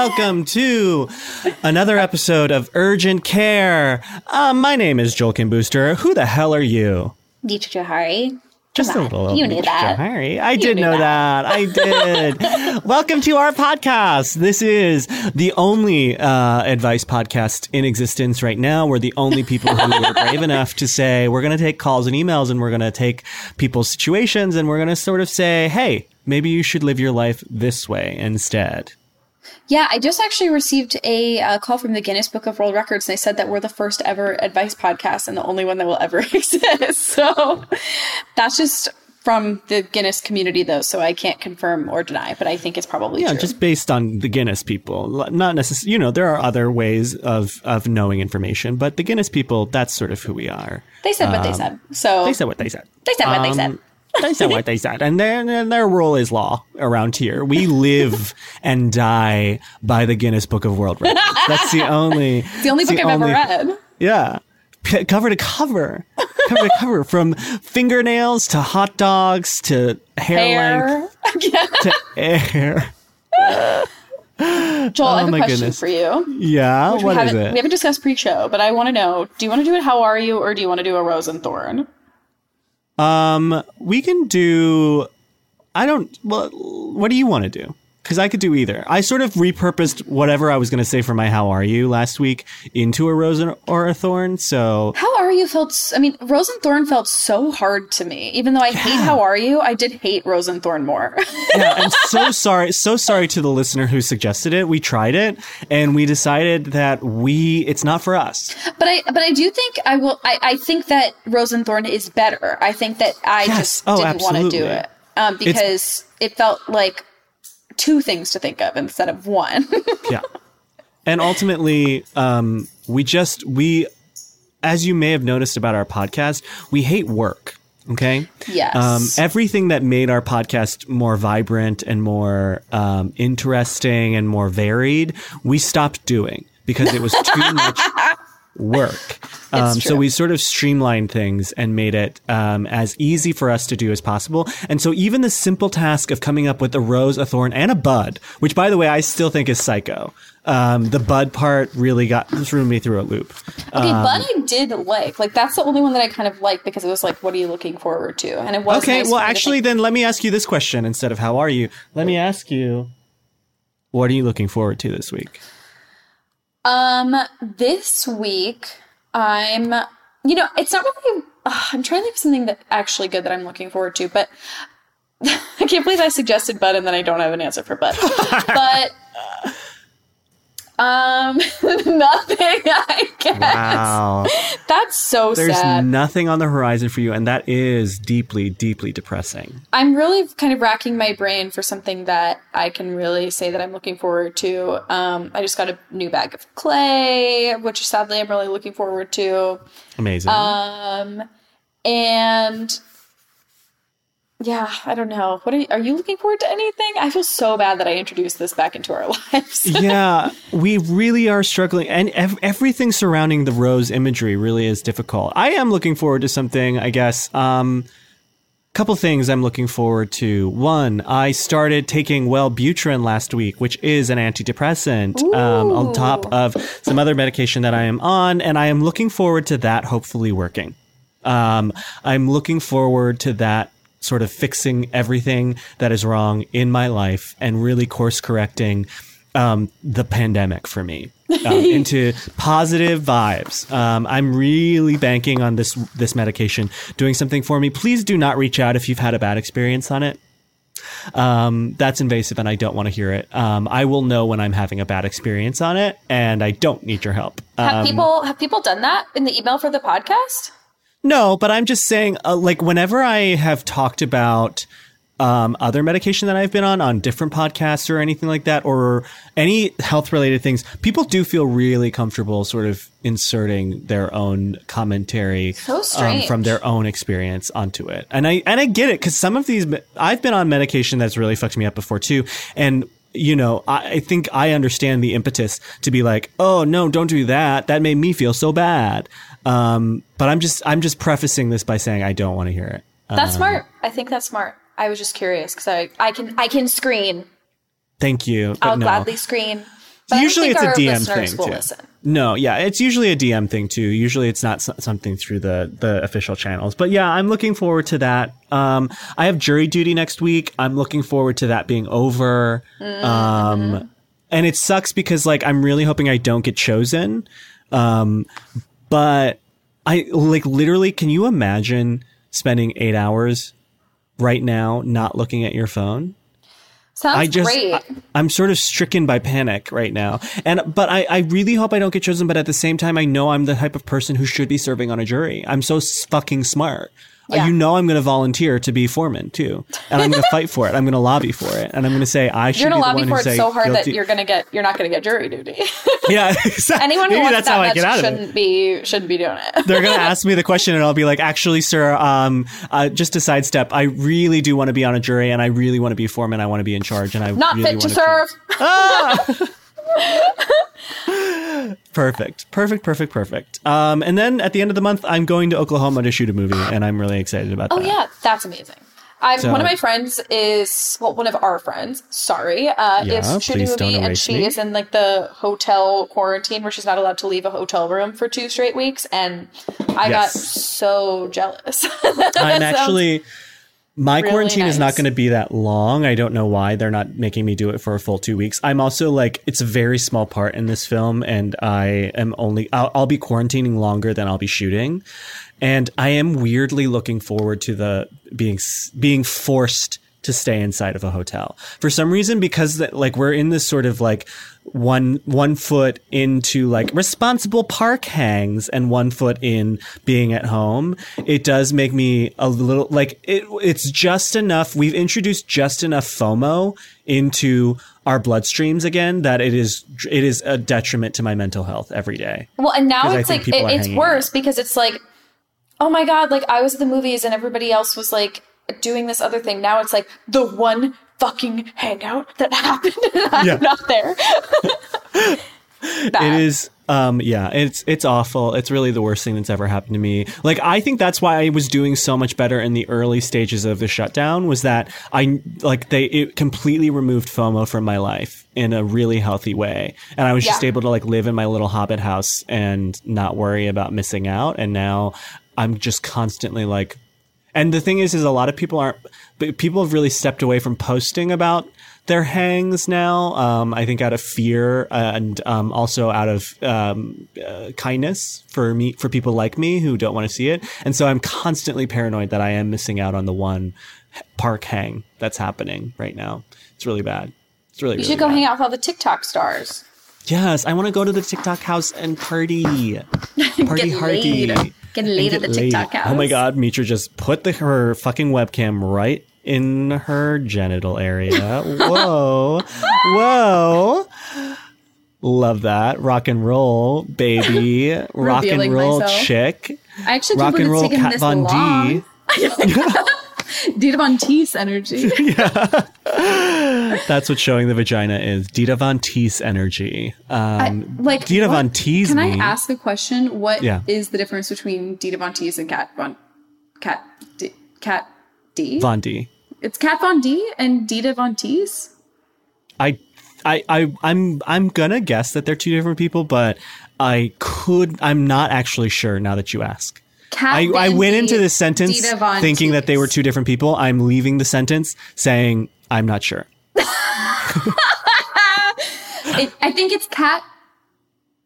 welcome to another episode of Urgent Care. Uh, my name is Joel Kim Booster. Who the hell are you? Mitra Jouhari. Just Come a little. you knew that. Jouhari. I did knew know that. I did. welcome to our podcast. This is the only uh, advice podcast in existence right now. We're the only people who are brave enough to say we're going to take calls and emails and we're going to take people's situations and we're going to sort of say, hey, maybe you should live your life this way instead. Yeah, I just actually received a uh, call from the Guinness Book of World Records, and they said that we're the first ever advice podcast and the only one that will ever exist. So that's just from the Guinness community, though, so I can't confirm or deny, but I think it's probably Yeah, true. just based on the Guinness people. Not necessarily, you know, there are other ways of, of knowing information, but the Guinness people, that's sort of who we are. they said what they said. So um, They said what they said. They said what they said. They said what they said. And their, their rule is law around here. We live and die by the Guinness Book of World Records. That's the only. It's the only book I've only- ever read. Yeah. P- cover to cover. Cover to cover. From fingernails to hot dogs to hair, length Hair. yeah. to air. Joel, I have Oh a question goodness. for you. Yeah. What is it? we haven't discussed pre-show, but I want to know: Do you want to do it? How are you, or do you want to do a rose and thorn? Um, we can do. I don't. Well, what do you want to do? Because I could do either. I sort of repurposed whatever I was going to say for my "How are you" last week into a rose and- or a thorn. So How are you felt? I mean, Rose and Thorn felt so hard to me. Even though I hate How Are You, I did hate Rose and Thorn more. yeah, I'm so sorry, so sorry to the listener who suggested it. We tried it, and we decided that we it's not for us. but I, but I do think I will. I, I think that Rose and Thorn is better. I think that I Yes. just Oh, didn't want to do it um, because it felt like two things to think of instead of one. yeah and ultimately um we just we as you may have noticed about our podcast we hate work okay Yes. um everything that made our podcast more vibrant and more um interesting and more varied we stopped doing because it was too much work um, so we sort of streamlined things and made it um, as easy for us to do as possible. And so even the simple task of coming up with a rose, a thorn, and a bud, which by the way I still think is psycho. Um, the bud part really got threw me through a loop. okay, Um, but I did like. Like that's the only one that I kind of liked because it was like, what are you looking forward to? And it was Okay, nice well for me to actually think- then let me ask you this question instead of how are you? Let me ask you what are you looking forward to this week? Um, this week I'm, you know, it's not really. ugh, I'm trying to think of something that actually good that I'm looking forward to, but I can't believe I suggested Bud and then I don't have an answer for Bud. but um, nothing. I guess Wow. that's so There's sad. nothing on the horizon for you and that is deeply deeply depressing. I'm really kind of racking my brain for something that I can really say that I'm looking forward to. Um, I just got a new bag of clay, which sadly I'm really looking forward to. Amazing. Um, and yeah, I don't know. What are you, are you looking forward to anything? I feel so bad that I introduced this back into our lives. yeah, we really are struggling, and ev- everything surrounding the rose imagery really is difficult. I am looking forward to something, I guess. Um, couple things I'm looking forward to. One, I started taking Wellbutrin last week, which is an antidepressant, um, on top of some other medication that I am on, and I am looking forward to that hopefully working. Um, I'm looking forward to that sort of fixing everything that is wrong in my life and really course correcting um, the pandemic for me um, into positive vibes. Um, I'm really banking on this this medication doing something for me. Please do not reach out if you've had a bad experience on it. Um, that's invasive and I don't want to hear it. Um, I will know when I'm having a bad experience on it and I don't need your help. have Um, people have people done that in the email for the podcast? No, but I'm just saying, uh, like, whenever I have talked about um, other medication that I've been on on different podcasts or anything like that, or any health related things, people do feel really comfortable sort of inserting their own commentary So um, from their own experience onto it. And I and I get it because some of these I've been on medication that's really fucked me up before too, and. You know, I, I think I understand the impetus to be like, "Oh no, don't do that. That made me feel so bad." Um, but I'm just, I'm just prefacing this by saying I don't want to hear it. That's smart. I think that's smart. I was just curious because I, I can I can screen. Thank you. I'll no. gladly screen. But usually it's a DM thing too. listen. No, yeah, it's usually a DM thing too. Usually it's not so- something through the the official channels. But yeah, I'm looking forward to that. Um, I have jury duty next week. I'm looking forward to that being over. Mm-hmm. Um, and it sucks because like I'm really hoping I don't get chosen. Um, but I like literally. Can you imagine spending eight hours right now not looking at your phone? Sounds I just great. I, am sort of stricken by panic right now. And but I, I really hope I don't get chosen, but at the same time I know I'm the type of person who should be serving on a jury. I'm so fucking smart. Uh, Yeah. You know I'm going to volunteer to be foreman too. And I'm going to fight for it. I'm going to lobby for it. And I'm going to say I should be on a jury. you're gonna lobby for it so hard guilty. that you're gonna get you're not gonna get jury duty. Yeah, exactly. Anyone who Maybe wants that's that how I much get out of it. shouldn't be shouldn't be doing it. They're gonna ask me the question, and I'll be like, "Actually, sir, um, uh, just to sidestep, I really do want to be on a jury, and I really want to be foreman. I want to be in charge, and I Not really fit to serve. Perfect, perfect, perfect, perfect. Um, and then at the end of the month, I'm going to Oklahoma to shoot a movie, and I'm really excited about Oh that. Oh, yeah, that's amazing. So- one of my friends is well, one of our friends. Sorry, uh, Yeah, is shooting a movie, and she me. is in like the hotel quarantine where she's not allowed to leave a hotel room for two straight weeks, and I got so jealous. I'm That sounds- actually. My really quarantine is not going to be that long. I don't know why they're not making me do it for a full two weeks. I'm also like, it's a very small part in this film, and I am only, I'll, I'll be quarantining longer than I'll be shooting. And I am weirdly looking forward to the being, being forced to stay inside of a hotel for some reason, because that, like, we're in this sort of like one, one foot into like responsible park hangs and one foot in being at home. It does make me a little like it, it's just enough. We've introduced just enough FOMO into our bloodstreams again that it is, it is a detriment to my mental health every day. Well, and now it's like it, it's worse because it's like, oh my god, like I was at the movies and everybody else was like doing this other thing. Now it's like the one fucking hangout that happened and I'm Yeah. not there. It is um yeah, it's it's awful. It's really the worst thing that's ever happened to me. Like I think that's why I was doing so much better in the early stages of the shutdown was that I like they it completely removed FOMO from my life in a really healthy way. And I was just able to like live in my little hobbit house and not worry about missing out and now I'm just constantly like and the thing is, is a lot of people aren't. but People have really stepped away from posting about their hangs now. Um, I think out of fear and um, also out of um, uh, kindness for me, for people like me who don't want to see it. And so I'm constantly paranoid that I am missing out on the one park hang that's happening right now. It's really bad. It's really. you really should go bad. hang out with all the TikTok stars. Yes, I want to go to the TikTok house and party. Party hardy. laid. Get laid And at the get TikTok house. Oh my god, Mitra just put the, her fucking webcam right in her genital area. Whoa. Whoa. Love that. Rock and roll, baby. Rock and roll myself. chick. I actually Rock and roll Kat Von. D. Dita Von Teese energy. That's what showing the vagina is. Dita Von Teese energy. Um, like Dita what- Von Teese Can I me. ask a question? What is Yeah. the difference between Dita Von Teese and Cat Von Cat D, Cat D? Von D. It's Kat Von D and Dita Von Teese. I, I, I, I'm, I'm gonna guess that they're two different people, but I could, I'm not actually sure now that you ask. I, I went into this sentence thinking that they were two different people. I'm leaving the sentence saying I'm not sure. It, I think it's Kat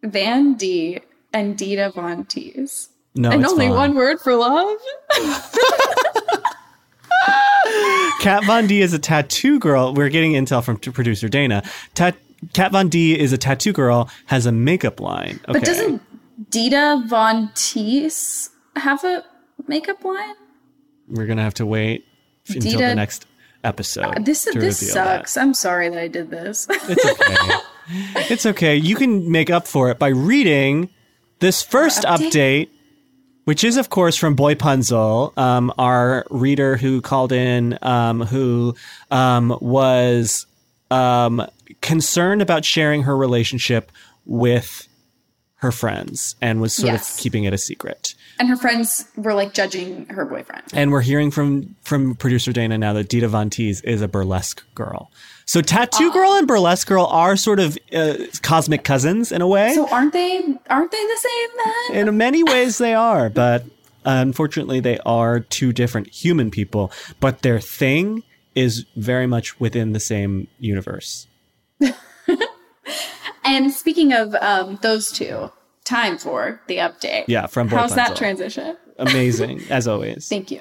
Van D and Dita Von Teese. No, and it's only Vaughn. one word for love. Kat Von D is a tattoo girl. We're getting intel from producer Dana. Tat- Kat Von D is a tattoo girl, has a makeup line. Okay. But doesn't Dita Von Teese have a makeup line? We're gonna have to wait until Dita- the next episode. This to this reveal that. sucks. I'm sorry that I did this. It's okay. it's okay. You can make up for it by reading this first Update. update, which is, of course, from Boy Punzel, um, our reader who called in, um, who um, was um, concerned about sharing her relationship with her friends and was sort Yes. of keeping it a secret. And her friends were like judging her boyfriend. And we're hearing from from producer Dana now that Dita Von Teese is a burlesque girl. So tattoo girl and burlesque girl are sort of uh, cosmic cousins in a way. So aren't they aren't they the same then? in many ways they are, but unfortunately they are two different human people, but their thing is very much within the same universe. And speaking of um, those two, time for the update. Yeah, from Boy How's that transition? Amazing as always. Thank you.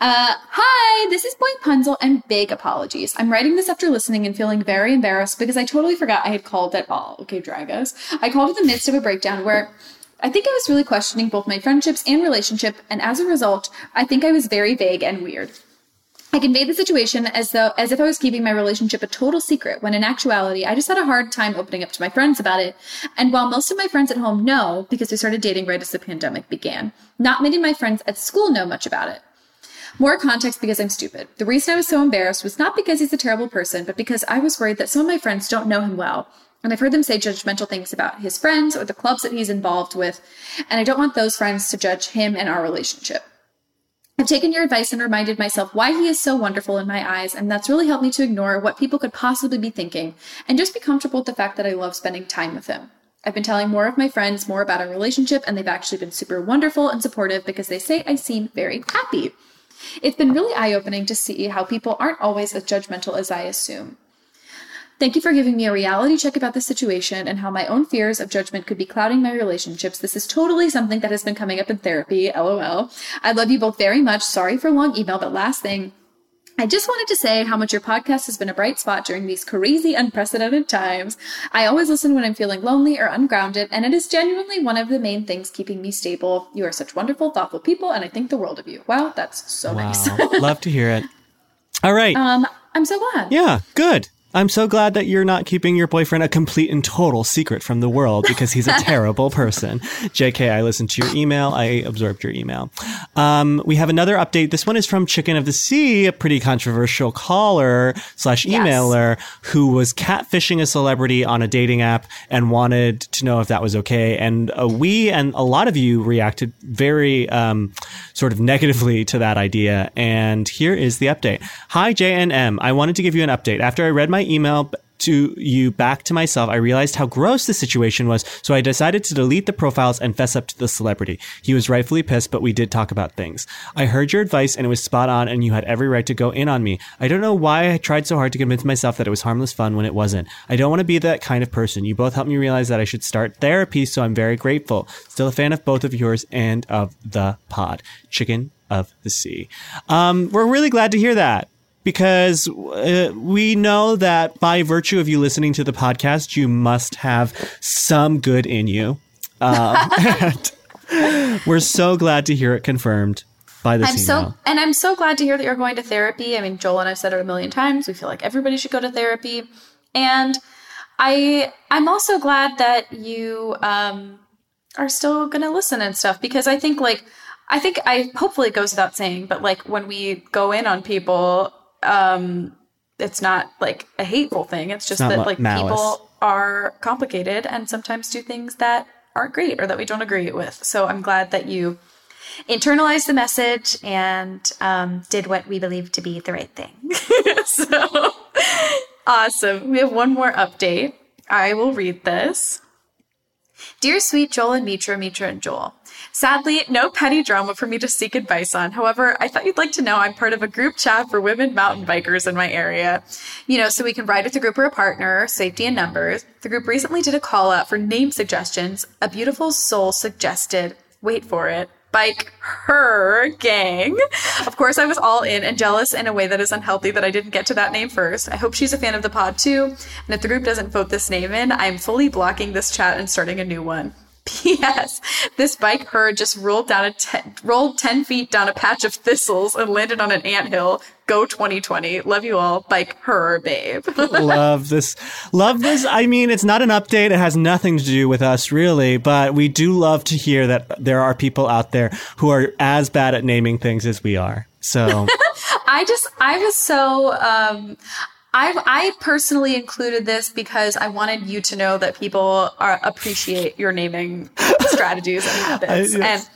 Uh, hi, this is Boy Punzel, and big apologies. I'm writing this after listening and feeling very embarrassed because I totally forgot I had called at all. Okay, Dragos. I called in the midst of a breakdown where I think I was really questioning both my friendships and relationship, and as a result, I think I was very vague and weird. I conveyed the situation as though as if I was keeping my relationship a total secret, when in actuality, I just had a hard time opening up to my friends about it. And while most of my friends at home know, because we started dating right as the pandemic began, not many of my friends at school know much about it. More context because I'm stupid. The reason I was so embarrassed was not because he's a terrible person, but because I was worried that some of my friends don't know him well. And I've heard them say judgmental things about his friends or the clubs that he's involved with, and I don't want those friends to judge him and our relationship. I've taken your advice and reminded myself why he is so wonderful in my eyes, and that's really helped me to ignore what people could possibly be thinking and just be comfortable with the fact that I love spending time with him. I've been telling more of my friends more about our relationship, and they've actually been super wonderful and supportive because they say I seem very happy. It's been really eye opening to see how people aren't always as judgmental as I assume. Thank you for giving me a reality check about the situation and how my own fears of judgment could be clouding my relationships. This is totally something that has been coming up in therapy, lol. I love you both very much. Sorry for long email, but last thing. I just wanted to say how much your podcast has been a bright spot during these crazy, unprecedented times. I always listen when I'm feeling lonely or ungrounded, and it is genuinely one of the main things keeping me stable. You are such wonderful, thoughtful people, and I think the world of you. Wow, that's so nice. Love to hear it. All right. um, I'm so glad. Yeah, good. I'm so glad that you're not keeping your boyfriend a complete and total secret from the world because he's a terrible person. JK, I listened to your email. I absorbed your email. Um, we have another update. This one is from Chicken of the Sea, a pretty controversial caller slash emailer who was catfishing a celebrity on a dating app and wanted to know if that was okay. And uh, we and a lot of you reacted very um, sort of negatively to that idea. And here is the update. Hi, JNM. I wanted to give you an update. After I read my email to you back to myself, I realized how gross the situation was, so I decided to delete the profiles and fess up to the celebrity. He was rightfully pissed, but we did talk about things. I heard your advice and it was spot on, and you had every right to go in on me. I don't know why I tried so hard to convince myself that it was harmless fun when it wasn't. I don't want to be that kind of person. You both helped me realize that I should start therapy, so I'm very grateful. Still a fan of both of yours and of the pod. Chicken of the Sea. Um, we're really glad to hear that because uh, we know that by virtue of you listening to the podcast, you must have some good in you. Um, and we're so glad to hear it confirmed by this I'm email. so and I'm so glad to hear that you're going to therapy. I mean, Joel and I've said it a million times. We feel like everybody should go to therapy, and I I'm also glad that you um, are still going to listen and stuff because I think like I think I hopefully it goes without saying, but like when we go in on people, um, it's not like a hateful thing. It's just not that like malice. people are complicated and sometimes do things that aren't great or that we don't agree with. So I'm glad that you internalized the message and um, did what we believe to be the right thing. so awesome. We have one more update. I will read this. Dear sweet Joel and Mitra, Mitra and Joel. Sadly, no petty drama for me to seek advice on. However, I thought you'd like to know I'm part of a group chat for women mountain bikers in my area. You know, so we can ride with a group or a partner, safety in numbers. The group recently did a call out for name suggestions. A beautiful soul suggested, wait for it, bike her gang. Of course, I was all in and jealous in a way that is unhealthy that I didn't get to that name first. I hope she's a fan of the pod too. And if the group doesn't vote this name in, I'm fully blocking this chat and starting a new one. P.S. This bike her just rolled down a ten, rolled ten feet down a patch of thistles and landed on an anthill. Go 2020. Love you all. Bike her, babe. love this. Love this. I mean, it's not an update. It has nothing to do with us, really, but we do love to hear that there are people out there who are as bad at naming things as we are. So I just, I was so, um, I, I personally included this because I wanted you to know that people are appreciate your naming strategies and habits. I- yes. And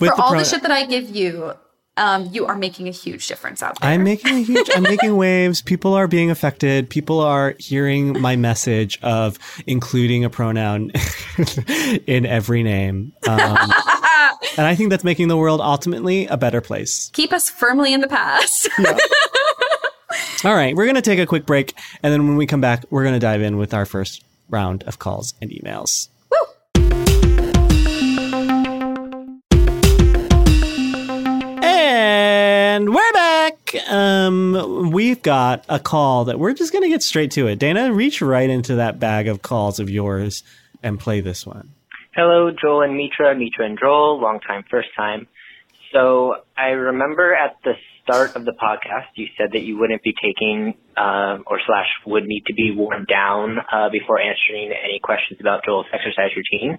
With for the all pro- the shit that I give you, um, you are making a huge difference out there. I'm making a huge, I'm making waves. People are being affected. People are hearing my message of including a pronoun in every name. Um, and I think that's making the world ultimately a better place. Keep us firmly in the past. All right, we're going to take a quick break. And then when we come back, we're going to dive in with our first round of calls and emails. Woo! And we're back. Um, we've got a call that we're just going to get straight to it. Dana, reach right into that bag of calls of yours and play this one. Hello, Joel and Mitra, Mitra and Joel, long time, first time. So I remember at the start of the podcast, you said that you wouldn't be taking, uh, or slash would need to be worn down uh, before answering any questions about Joel's exercise routine.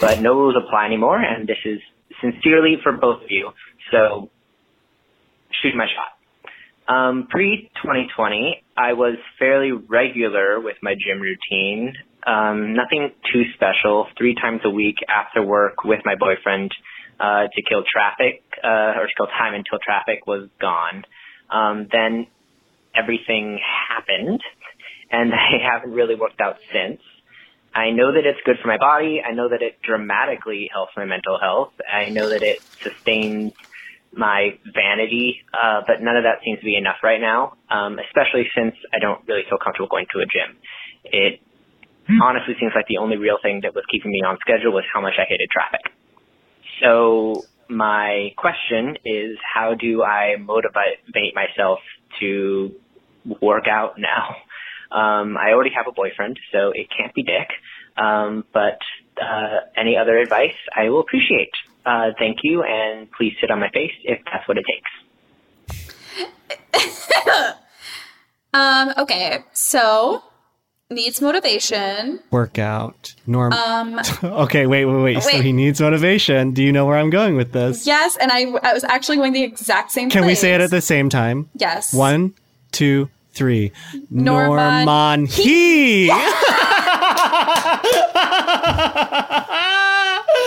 But no rules apply anymore, and this is sincerely for both of you. So shoot my shot. Um, pre 2020, I was fairly regular with my gym routine. Um, nothing too special. Three times a week after work with my boyfriend uh, to kill traffic uh, or to kill time until traffic was gone. Um, then everything happened, and I haven't really worked out since. I know that it's good for my body. I know that it dramatically helps my mental health. I know that it sustains my vanity, uh, but none of that seems to be enough right now, um, especially since I don't really feel comfortable going to a gym. It honestly seems like the only real thing that was keeping me on schedule was how much I hated traffic. So my question is, how do I motivate myself to work out now? Um, I already have a boyfriend, so it can't be Dick. Um, but uh, any other advice, I will appreciate. Uh, thank you, and please sit on my face if that's what it takes. um, okay, so needs motivation. Workout. Norm. Um, okay, wait, wait, wait. So he needs motivation. Do you know where I'm going with this? yes, and I, I was actually going the exact same Can we say it at the same time? Yes. One, two, three. Norman Norman he.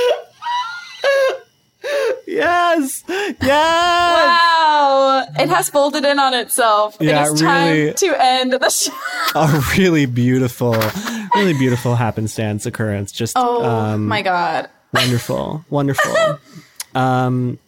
yes. Yes. Wow, it has folded in on itself. Yeah, it is really. time to end the show. A really beautiful, really beautiful happenstance occurrence. Just Oh um, my god. wonderful, wonderful. um,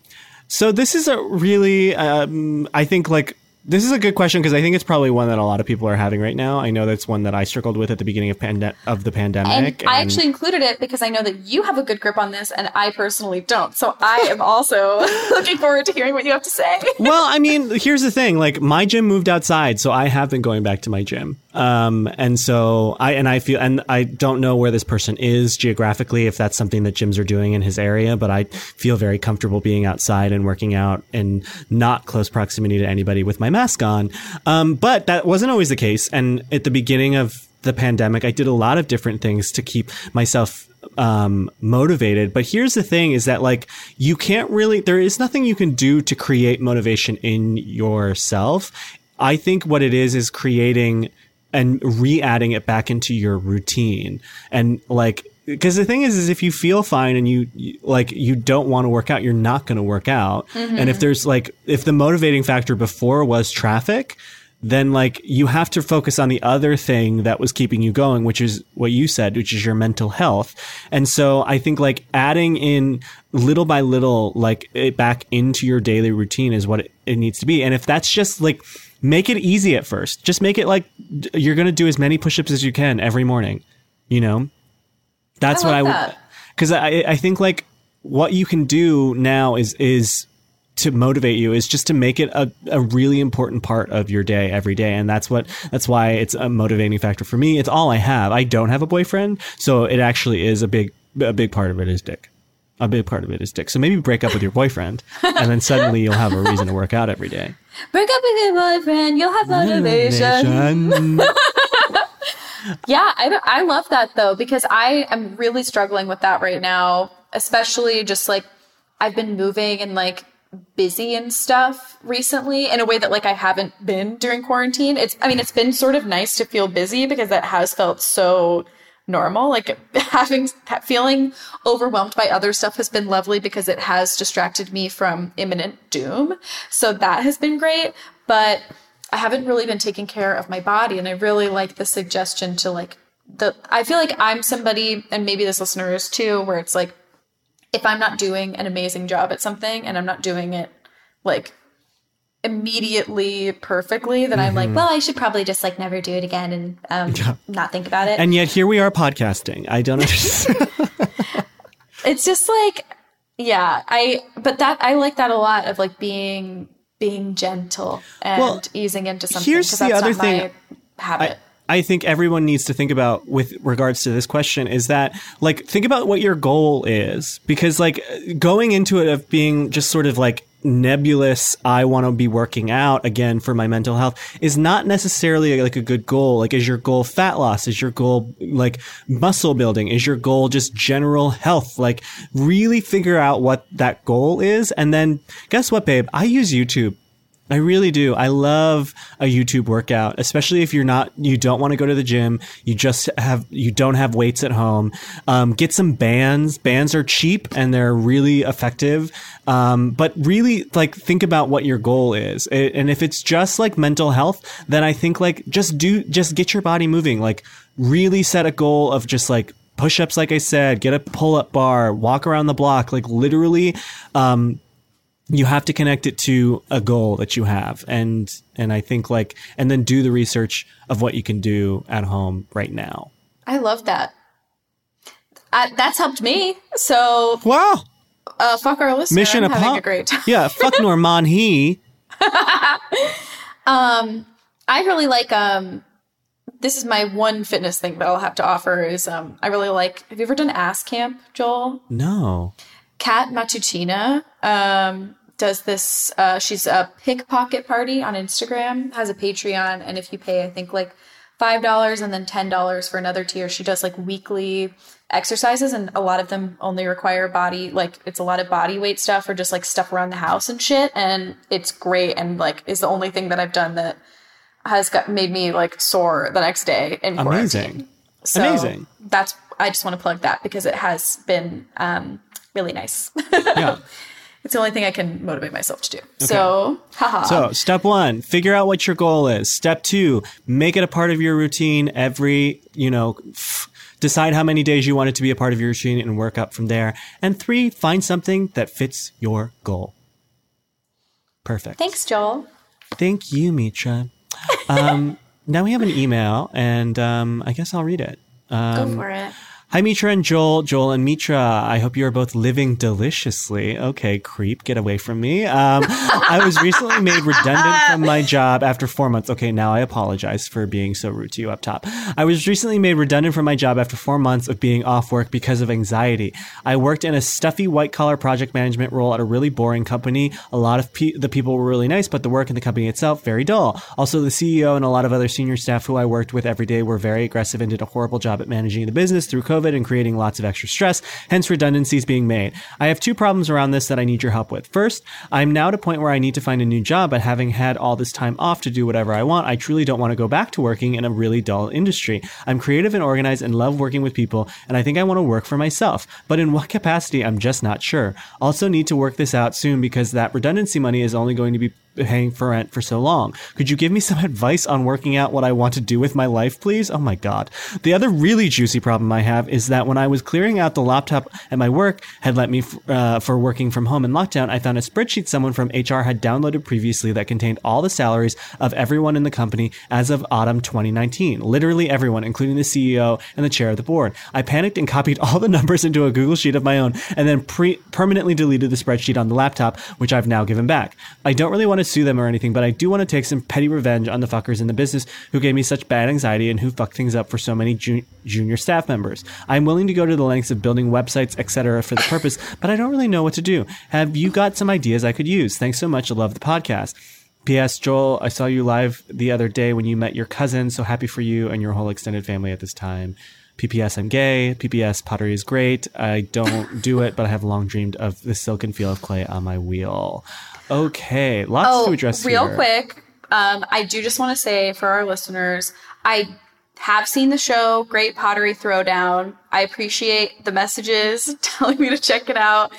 so this is a really, um, I think, like this is a good question because I think it's probably one that a lot of people are having right now. I know that's one that I struggled with at the beginning of pande- of the And pandemic. I actually included it because I know that you have a good grip on this and I personally don't. So I am also looking forward to hearing what you have to say. well, I mean, here's the thing: like my gym moved outside, so I have been going back to my gym. Um, and so I and I feel, and I don't know where this person is geographically, if that's something that gyms are doing in his area, but I feel very comfortable being outside and working out in not close proximity to anybody with my mask on. Um, but that wasn't always the case. And at the beginning of the pandemic, I did a lot of different things to keep myself um motivated but here's the thing is that like you can't really there is nothing you can do to create motivation in yourself i think what it is is creating and re-adding it back into your routine and like because the thing is is if you feel fine and you, you like you don't want to work out you're not going to work out mm-hmm. and if there's like if the motivating factor before was traffic then like you have to focus on the other thing that was keeping you going, which is what you said, which is your mental health. And so I think like adding in little by little, like it back into your daily routine is what it, it needs to be. And if that's just like, make it easy at first, just make it like you're going to do as many push-ups as you can every morning, you know? That's I what I would, cause I, I think like what you can do now is, is, to motivate you is just to make it a, a really important part of your day every day and that's what that's why it's a motivating factor for me it's all i have i don't have a boyfriend so it actually is a big a big part of it is dick. A big part of it is dick. So maybe break up with your boyfriend, and then suddenly you'll have a reason to work out every day. Break up with your boyfriend, you'll have motivation. Nation. Yeah, I, I love that though, because I am really struggling with that right now, especially just like I've been moving and like busy and stuff recently in a way that like I haven't been during quarantine. It's, I mean, it's been sort of nice to feel busy because that has felt so normal. Like having, that feeling overwhelmed by other stuff has been lovely because it has distracted me from imminent doom. So that has been great. But I haven't really been taking care of my body. And I really like the suggestion to like, the, I feel like I'm somebody, and maybe this listener is too, where it's like, if I'm not doing an amazing job at something and I'm not doing it like immediately perfectly, then I'm like, well, I should probably just like never do it again and um, not think about it. and yet here we are podcasting. I don't understand. it's just like, yeah, I, but that, I like that a lot of like being, being gentle and Well, easing into something. here's the that's other not thing my habit. I think everyone needs to think about with regards to this question is that like think about what your goal is because like going into it of being just sort of like nebulous I want to be working out again for my mental health is not necessarily like a good goal. Like is your goal fat loss? Is your goal like muscle building? Is your goal just general health? Like really figure out what that goal is and then guess what babe? I use YouTube I really do. I love a YouTube workout, especially if you're not, you don't want to go to the gym. You just have, you don't have weights at home. Um, get some bands. Bands are cheap and they're really effective. Um, but really like think about what your goal is. And if it's just like mental health, then I think like just do, just get your body moving. Like really set a goal of just like push ups, like I said, get a pull up bar, walk around the block, like literally, um, you have to connect it to a goal that you have and and i think like and then do the research of what you can do at home right now I love that. I, that's helped me. So, wow uh, fuck our listener. mission I'm having upon a great time. yeah fuck norman he um I really like um this is my one fitness thing that I'll have to offer is um I really like have you ever done ass camp, Joel? no Kat Matutina um does this uh she's a pickpocket party on Instagram, has a Patreon, and if you pay I think like five dollars and then ten dollars for another tier, she does like weekly exercises and a lot of them only require body like it's a lot of body weight stuff or just like stuff around the house and shit and it's great and like is the only thing that I've done that has got made me like sore the next day in quarantine. amazing So Amazing. That's I just want to plug that because it has been um, really nice. yeah it's the only thing I can motivate myself to do. So, haha. so step one figure out what your goal is step two make it a part of your routine every you know f- decide how many days you want it to be a part of your routine and work up from there and three find something that fits your goal perfect Thanks, Joel. Thank you, Mitra. Um, now we have an email, and um, I guess I'll read it. Um, Go for it. Hi, Mitra and Joel. Joel and Mitra, I hope you are both living deliciously. Okay, creep, get away from me. Um, I was recently made redundant from my job after four months. Okay, now I apologize for being so rude to you up top. I was recently made redundant from my job after four months of being off work because of anxiety. I worked in a stuffy white collar project management role at a really boring company. A lot of pe- the people were really nice, but the work in the company itself very dull. Also, the CEO and a lot of other senior staff who I worked with every day were very aggressive and did a horrible job at managing the business through COVID and creating lots of extra stress, hence redundancies being made. I have two problems around this that I need your help with. First, I'm now at a point where I need to find a new job, but having had all this time off to do whatever I want, I truly don't want to go back to working in a really dull industry. I'm creative and organized and love working with people, and I think I want to work for myself. But in what capacity, I'm just not sure. Also need to work this out soon because that redundancy money is only going to be paying for rent for so long. Could you give me some advice on working out what I want to do with my life, please? Oh my God. The other really juicy problem I have is that when I was clearing out the laptop at my work had let me uh, for working from home in lockdown, I found a spreadsheet someone from HR had downloaded previously that contained all the salaries of everyone in the company as of autumn 2019. Literally everyone, including the CEO and the chair of the board. I panicked and copied all the numbers into a Google sheet of my own and then pre- permanently deleted the spreadsheet on the laptop, which I've now given back. I don't really want to sue them or anything, but I do want to take some petty revenge on the fuckers in the business who gave me such bad anxiety and who fucked things up for so many ju- junior staff members. I'm willing to go to the lengths of building websites, etc., for the purpose, but I don't really know what to do. Have you got some ideas I could use? Thanks so much. I love the podcast. P.S. Joel, I saw you live the other day when you met your cousin. So happy for you and your whole extended family at this time. PPS, I'm gay. PPS, pottery is great. I don't do it, but I have long dreamed of the silken feel of clay on my wheel. Okay, lots to address Oh, real here. quick, um, I do just want to say for our listeners, I have seen the show, Great Pottery Throwdown. I appreciate the messages telling me to check it out.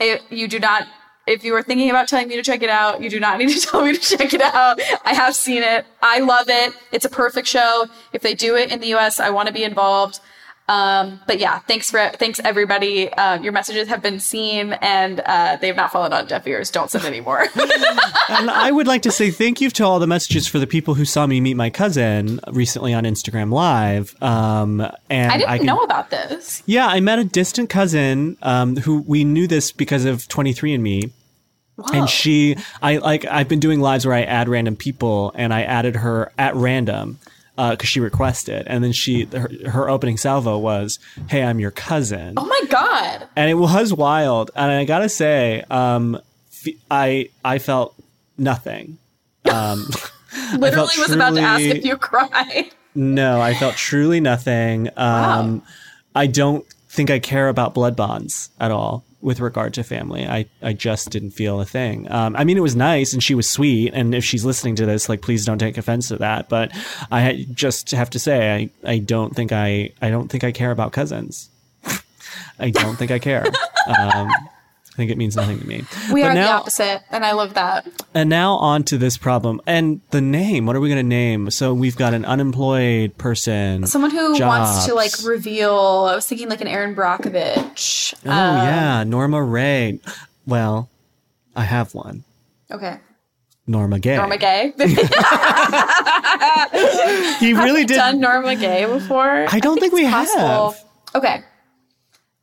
I, you do not, if you were thinking about telling me to check it out, you do not need to tell me to check it out. I have seen it. I love it. It's a perfect show. If they do it in the US, I want to be involved. Um, but yeah, thanks for thanks everybody. Uh, your messages have been seen and uh, they have not fallen on deaf ears. Don't send any more. and I would like to say thank you to all the messages for the people who saw me meet my cousin recently on Instagram Live. Um, and I didn't can- know about this. Yeah, I met a distant cousin um, who we knew this because of 23andMe. And she, I like, I've been doing lives where I add random people, and I added her at random because she requested, and then she, her, her opening salvo was, "Hey, I'm your cousin," Oh my god. and it was wild. And I gotta say, um, f- I I felt nothing. Um, Literally was about to ask if you cried. no, I felt truly nothing. Um, I don't think I care about blood bonds at all with regard to family. I, I just didn't feel a thing. Um, I mean, it was nice and she was sweet. And if she's listening to this, like, please don't take offense to that. But I just have to say, I, I don't think I, I don't think I care about cousins. I don't think I care. Um, I think it means nothing to me. We But are the opposite, and I love that. and now on to this problem and the name. What are we going to name? So we've got an unemployed person. Someone who wants to like reveal. I was thinking like an Erin Brockovich. Oh yeah, um, Norma Rae. Well, I have one. Okay. Norma Gay. Norma Gay. He really did. Done Norma Gay before? I don't think we possible. have. Okay.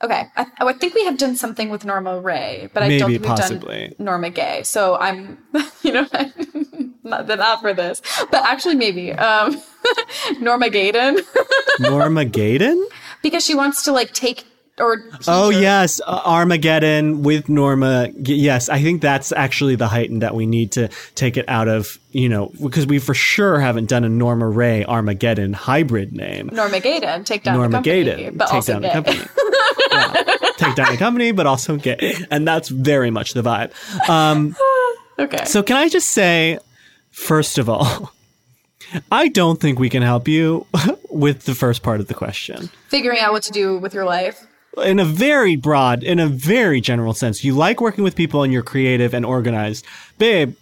Okay. I, I think we have done something with Norma Rae, but I don't think we've possibly. done Norma Gay. So I'm, you know, not, not for this, but actually maybe um, Norma Gaden Norma Gaden. because she wants to like take or Oh or- yes, uh, Armageddon with Norma. Yes, I think that's actually the heighten that we need to take it out of. You know, because we for sure haven't done a Norma Rae Armageddon hybrid name. Norma Gaden take down the Norma company, but take also down gay. the company. Yeah. Take down the company, but also gay, and that's very much the vibe. Um, Okay. so, can I just say, first of all, I don't think we can help you with the first part of the question. Figuring out what to do with your life. In a very broad, in a very general sense, you like working with people and you're creative and organized, babe.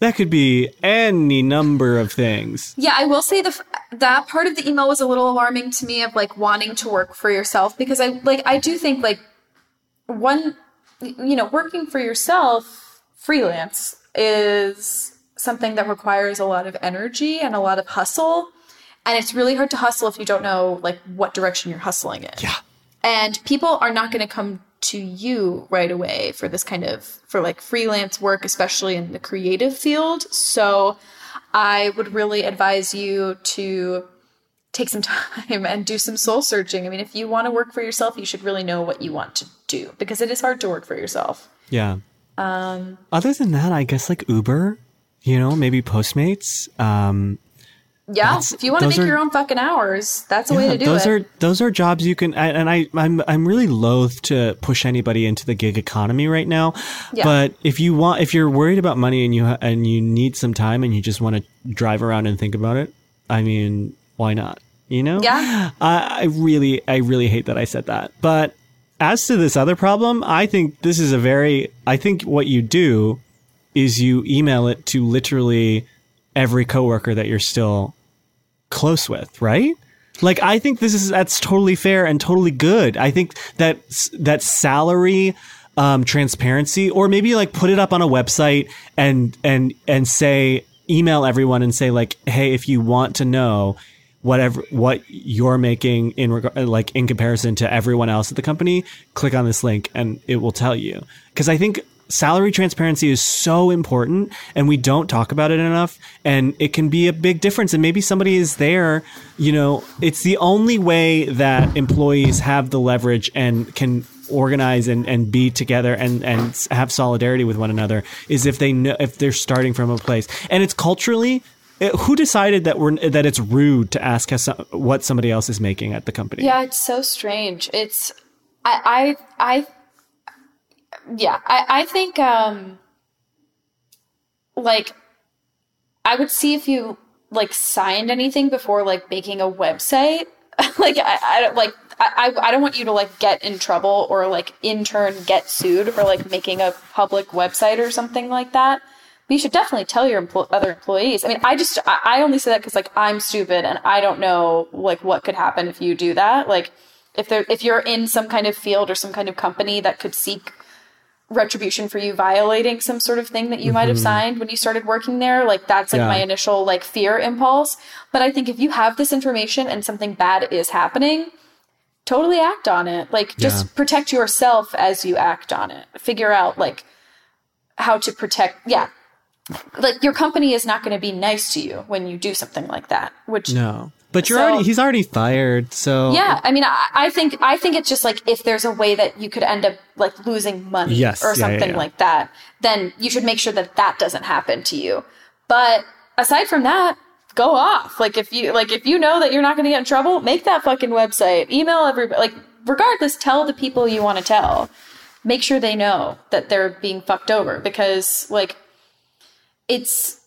That could be any number of things. Yeah, I will say the f- that part of the email was a little alarming to me of like wanting to work for yourself because I like I do think like one you know working for yourself freelance is something that requires a lot of energy and a lot of hustle and it's really hard to hustle if you don't know like what direction you're hustling in. Yeah. And people are not going to come to you right away for this kind of for like freelance work especially in the creative field. So I would really advise you to take some time and do some soul searching. I mean, if you want to work for yourself, you should really know what you want to do because it is hard to work for yourself. Yeah. Um, Other than that, I guess like Uber, you know, maybe Postmates. Um, Yeah, That's- if you want to make are- your own fucking hours, that's a way to do those it. are those are jobs you can and I I'm I'm really loath to push anybody into the gig economy right now. Yeah. But if you want if you're worried about money and you and you need some time and you just want to drive around and think about it, I mean, why not? You know? Yeah. I, I really I really hate that I said that. But as to this other problem, I think this is a very I think what you do is you email it to literally every coworker that you're still close with, right? Like I think this is that's totally fair and totally good. I think that that salary um, transparency, or maybe like put it up on a website and and and say email everyone and say like, hey, if you want to know whatever what you're making in regard like in comparison to everyone else at the company, click on this link and it will tell you. Because I think salary transparency is so important and we don't talk about it enough and it can be a big difference and maybe somebody is there you know it's the only way that employees have the leverage and can organize and, and be together and, and have solidarity with one another is if they know if they're starting from a place and it's culturally it- who decided that we're that it's rude to ask us what somebody else is making at the company Yeah, it's so strange. It's I I I yeah, I I think um like I would see if you like signed anything before like making a website. like I, I don't like I, I don't want you to like get in trouble or like in turn get sued for like making a public website or something like that. But you should definitely tell your empl- other employees. I mean, I just I, I only say that because like I'm stupid and I don't know like what could happen if you do that. Like if there if you're in some kind of field or some kind of company that could seek retribution for you violating some sort of thing that you might have mm-hmm. signed when you started working there like that's like Yeah. my initial like fear impulse. But i think if you have this information and something bad is happening totally act on it. Like just Yeah. protect yourself as you act on it. Figure out like how to protect yeah. Like your company is not going to be nice to you when you do something like that which no but you're So- already he's already fired so yeah, I mean, I, I think I think it's just like if there's a way that you could end up like losing money Yes, or yeah, yeah, something yeah. like that, then you should make sure that that doesn't happen to you. But aside from that, go off. Like if you like if you know that you're not going to get in trouble, make that fucking website. Email everybody. Like regardless, tell the people you want to tell. Make sure they know that they're being fucked over because like it's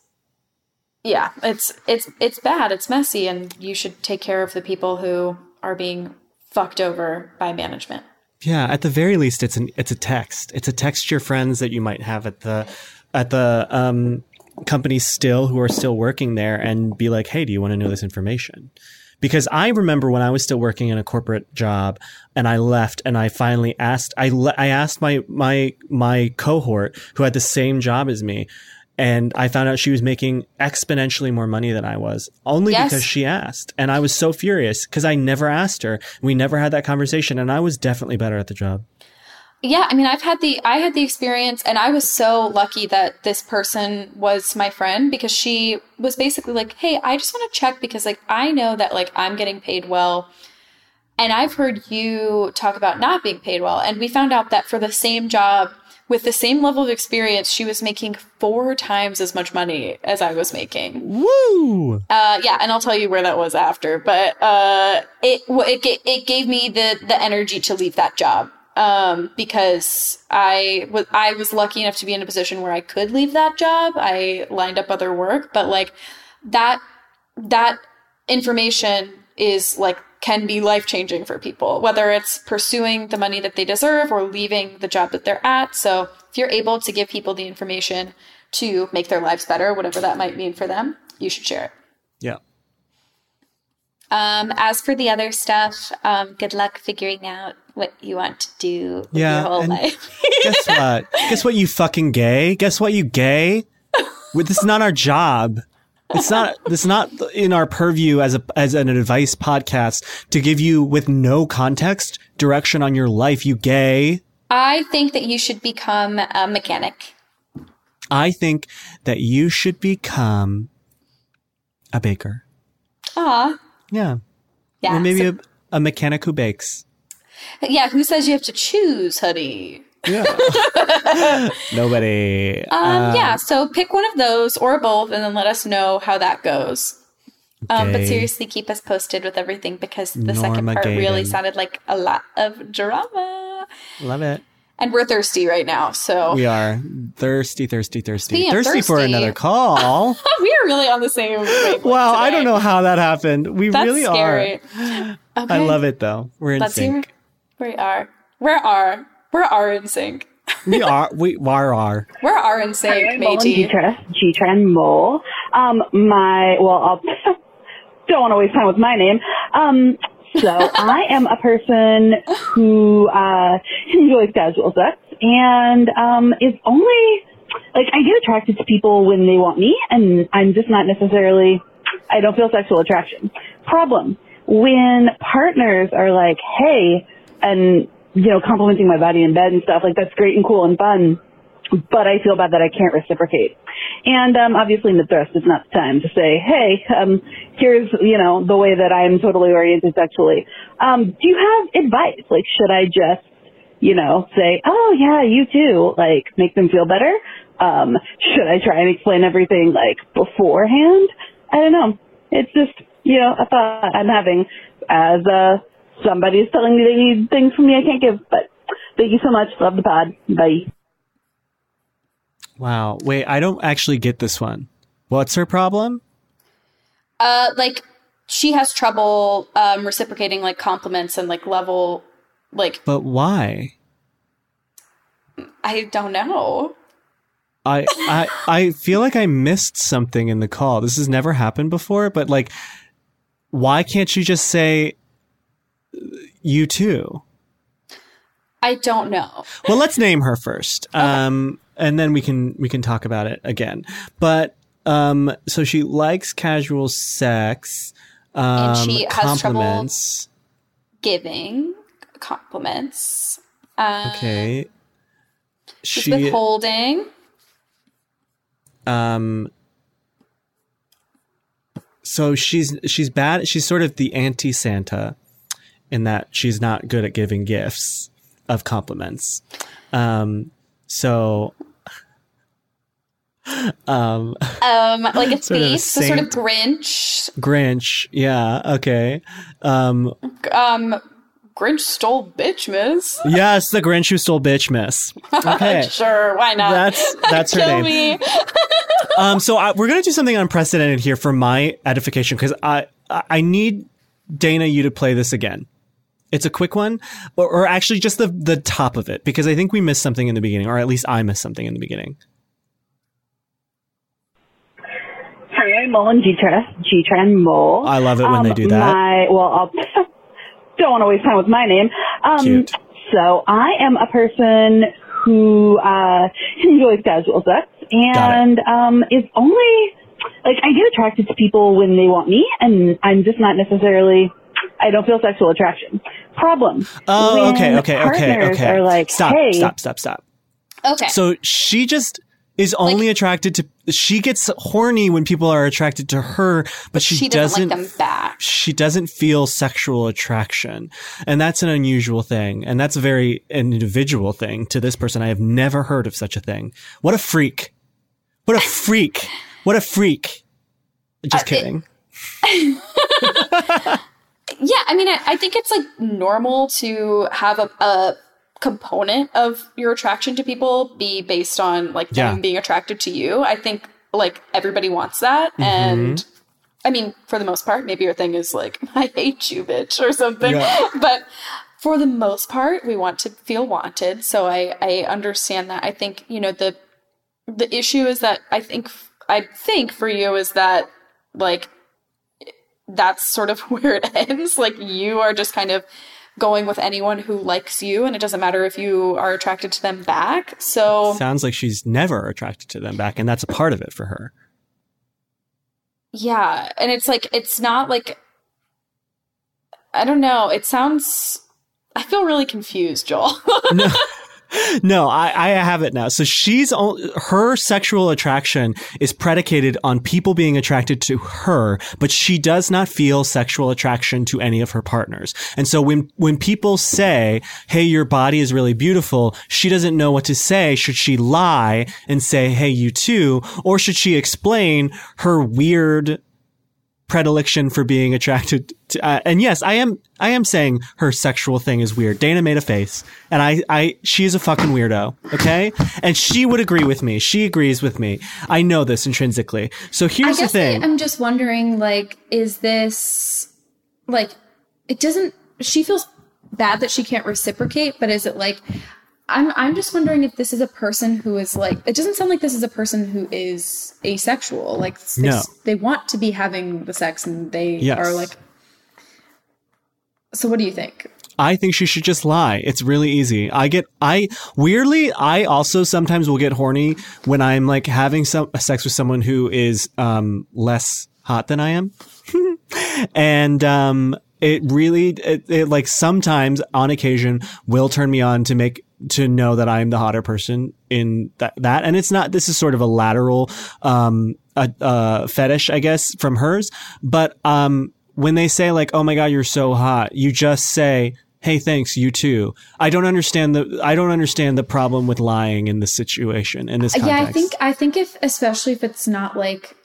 yeah, it's it's it's bad. It's messy, and you should take care of the people who are being fucked over by management. Yeah, at the very least, it's an it's a text. It's a text your friends that you might have at the at the um, company still who are still working there, and be like, "Hey, do you want to know this information?" Because I remember when I was still working in a corporate job, and I left, and I finally asked I le- I asked my my my cohort who had the same job as me. And I found out she was making exponentially more money than I was, only Yes. because she asked. And I was so furious because I never asked her. We never had that conversation, and I was definitely better at the job. Yeah, I mean, I've had the I had the experience, and I was so lucky that this person was my friend because she was basically like, "Hey, I just want to check because like I know that like I'm getting paid well." And I've heard you talk about not being paid well. And we found out that for the same job, with the same level of experience, she was making four times as much money as I was making. Woo! Uh, yeah, and I'll tell you where that was after. But uh, it it it gave me the the energy to leave that job um, because I was I was lucky enough to be in a position where I could leave that job. I lined up other work, but like that that information is like can be life changing for people, whether it's pursuing the money that they deserve or leaving the job that they're at. So if you're able to give people the information to make their lives better, whatever that might mean for them, you should share it. Yeah. Um, as for the other stuff, um, good luck figuring out what you want to do with Yeah, your whole life. Guess what? Guess what, you fucking gay? Guess what, you gay? This is not our job. It's not. Is not in our purview as a as an advice podcast to give you with no context direction on your life. You gay. I think that you should become a mechanic. I think that you should become a baker. Ah, Yeah, yeah. or maybe so- a, a mechanic who bakes. yeah. Who says you have to choose, honey? Yeah. Nobody. Um, yeah. So pick one of those or both, and then let us know how that goes. Um, but seriously, keep us posted with everything because the second Norma part really sounded like a lot of drama, Love it. and we're thirsty right now. So We are thirsty, thirsty, thirsty, Speaking of thirsty for another call. we are really on the same. wavelength wow, I don't know how that happened. We That's really scary. are. Okay. I love it though. We're in Let's hear. sync. We are. Where are? Where are R in sync? We are. We are. are. We're R in sync, I'm Mullen matey? G-Tress, G-Tran Mole. Um, my, well, I'll, don't want to waste time with my name. Um, so I am a person who, uh, enjoys casual sex and, um, is only, like, I get attracted to people when they want me and I'm just not necessarily, I don't feel sexual attraction. Problem. When partners are like, hey, and, you know, complimenting my body in bed and stuff, like, that's great and cool and fun but I feel bad that I can't reciprocate. And um, obviously, in the thrust it's not the time to say, "Hey, um, here's you know the way that I'm totally oriented sexually." Um, do you have advice? Like, should I just you know say, "Oh yeah, you too," like make them feel better? Um, should I try and explain everything like beforehand? I don't know. It's just you know a thought I'm having as uh, somebody's telling me they need things from me I can't give. But thank you so much. Love the pod. Bye. Wow. Wait, I don't actually get this one. What's her problem? Uh, like she has trouble um, reciprocating like compliments and like level, like But why? I don't know. I I I feel like I missed something in the call. This has never happened before, but like why can't you just say you too? I don't know. Well, let's name her first. Um and then we can we can talk about it again. But um so she likes casual sex. Um And she has trouble- Giving compliments. Um, Okay. She's She withholding. um so she's she's bad she's sort of the anti santa in that she's not good at giving gifts of compliments um so um Um, like a Sort of a thief, the sort of. Grinch. grinch yeah okay um Um, Grinch stole bitch, miss. yes the grinch who stole bitch miss okay Sure, why not? that's that's her Kill name me. Um, so I, we're gonna do something unprecedented here for my edification because I I need Dana you to play this again. It's a quick one, or, or actually just the the top of it because I think we missed something in the beginning, or at least I missed something in the beginning. Hi, I'm Mullen G-Tra- G-Tran Mole. I love it when they do that. Um, My, well, I'll, don't want to waste time with my name. Um, Cute. So I am a person who uh, enjoys casual sex and um, is only like I get attracted to people when they want me, and I'm just not necessarily. I don't feel sexual attraction. Problem. Oh, when okay, okay, okay, okay. Are like, stop, hey, stop, stop, stop. Okay. So she just is only attracted to. She gets horny when people are attracted to her, but she, she doesn't, like them back. she doesn't feel sexual attraction. And that's an unusual thing. And that's a very individual thing to this person. I have never heard of such a thing. What a freak. What a freak. What a freak. Just Uh, it- kidding. Yeah, I mean, I, I think it's like normal to have a, a component of your attraction to people be based on like Yeah. them being attracted to you. I think like everybody wants that, Mm-hmm. and I mean, for the most part, maybe your thing is like I hate you, bitch, or something. Yeah. But for the most part, we want to feel wanted. So I I understand that. I think you know the the issue is that I think I think for you is that like that's sort of where it ends. Like you are just kind of going with anyone who likes you, and it doesn't matter if you are attracted to them back. So Sounds like she's never attracted to them back. And that's a part of it for her. yeah, and it's like it's not like I don't know. It sounds. I feel really confused, Joel. no, no, I, I have it now. So she's her sexual attraction is predicated on people being attracted to her, but she does not feel sexual attraction to any of her partners. And so when when people say, "Hey, your body is really beautiful," she doesn't know what to say. Should she lie and say, "Hey, you too," or should she explain her weird predilection for being attracted to, uh, and yes, I am, I am saying her sexual thing is weird. Dana made a face and I, I, she's a fucking weirdo. Okay. And she would agree with me. She agrees with me. I know this intrinsically. So here's the guess I, thing. I'm just wondering, like, is this like it doesn't? She feels bad that she can't reciprocate, but is it like? I'm I'm just wondering if this is a person who is like. It doesn't sound like this is a person who is asexual. Like they, No. they want to be having the sex, and they Yes. are like. So what do you think? I think she should just lie. It's really easy. I get, I weirdly, I also sometimes will get horny when I'm like having some sex with someone who is, um, less hot than I am. and, um, it really it, it like sometimes on occasion will turn me on to make to know that I'm the hotter person in that that. And it's not this is sort of a lateral um a, a fetish I guess from hers. But um when they say like oh my god you're so hot you just say hey thanks you too. I don't understand the I don't understand the problem with lying in this situation in this context Yeah, I think I think if especially if it's not like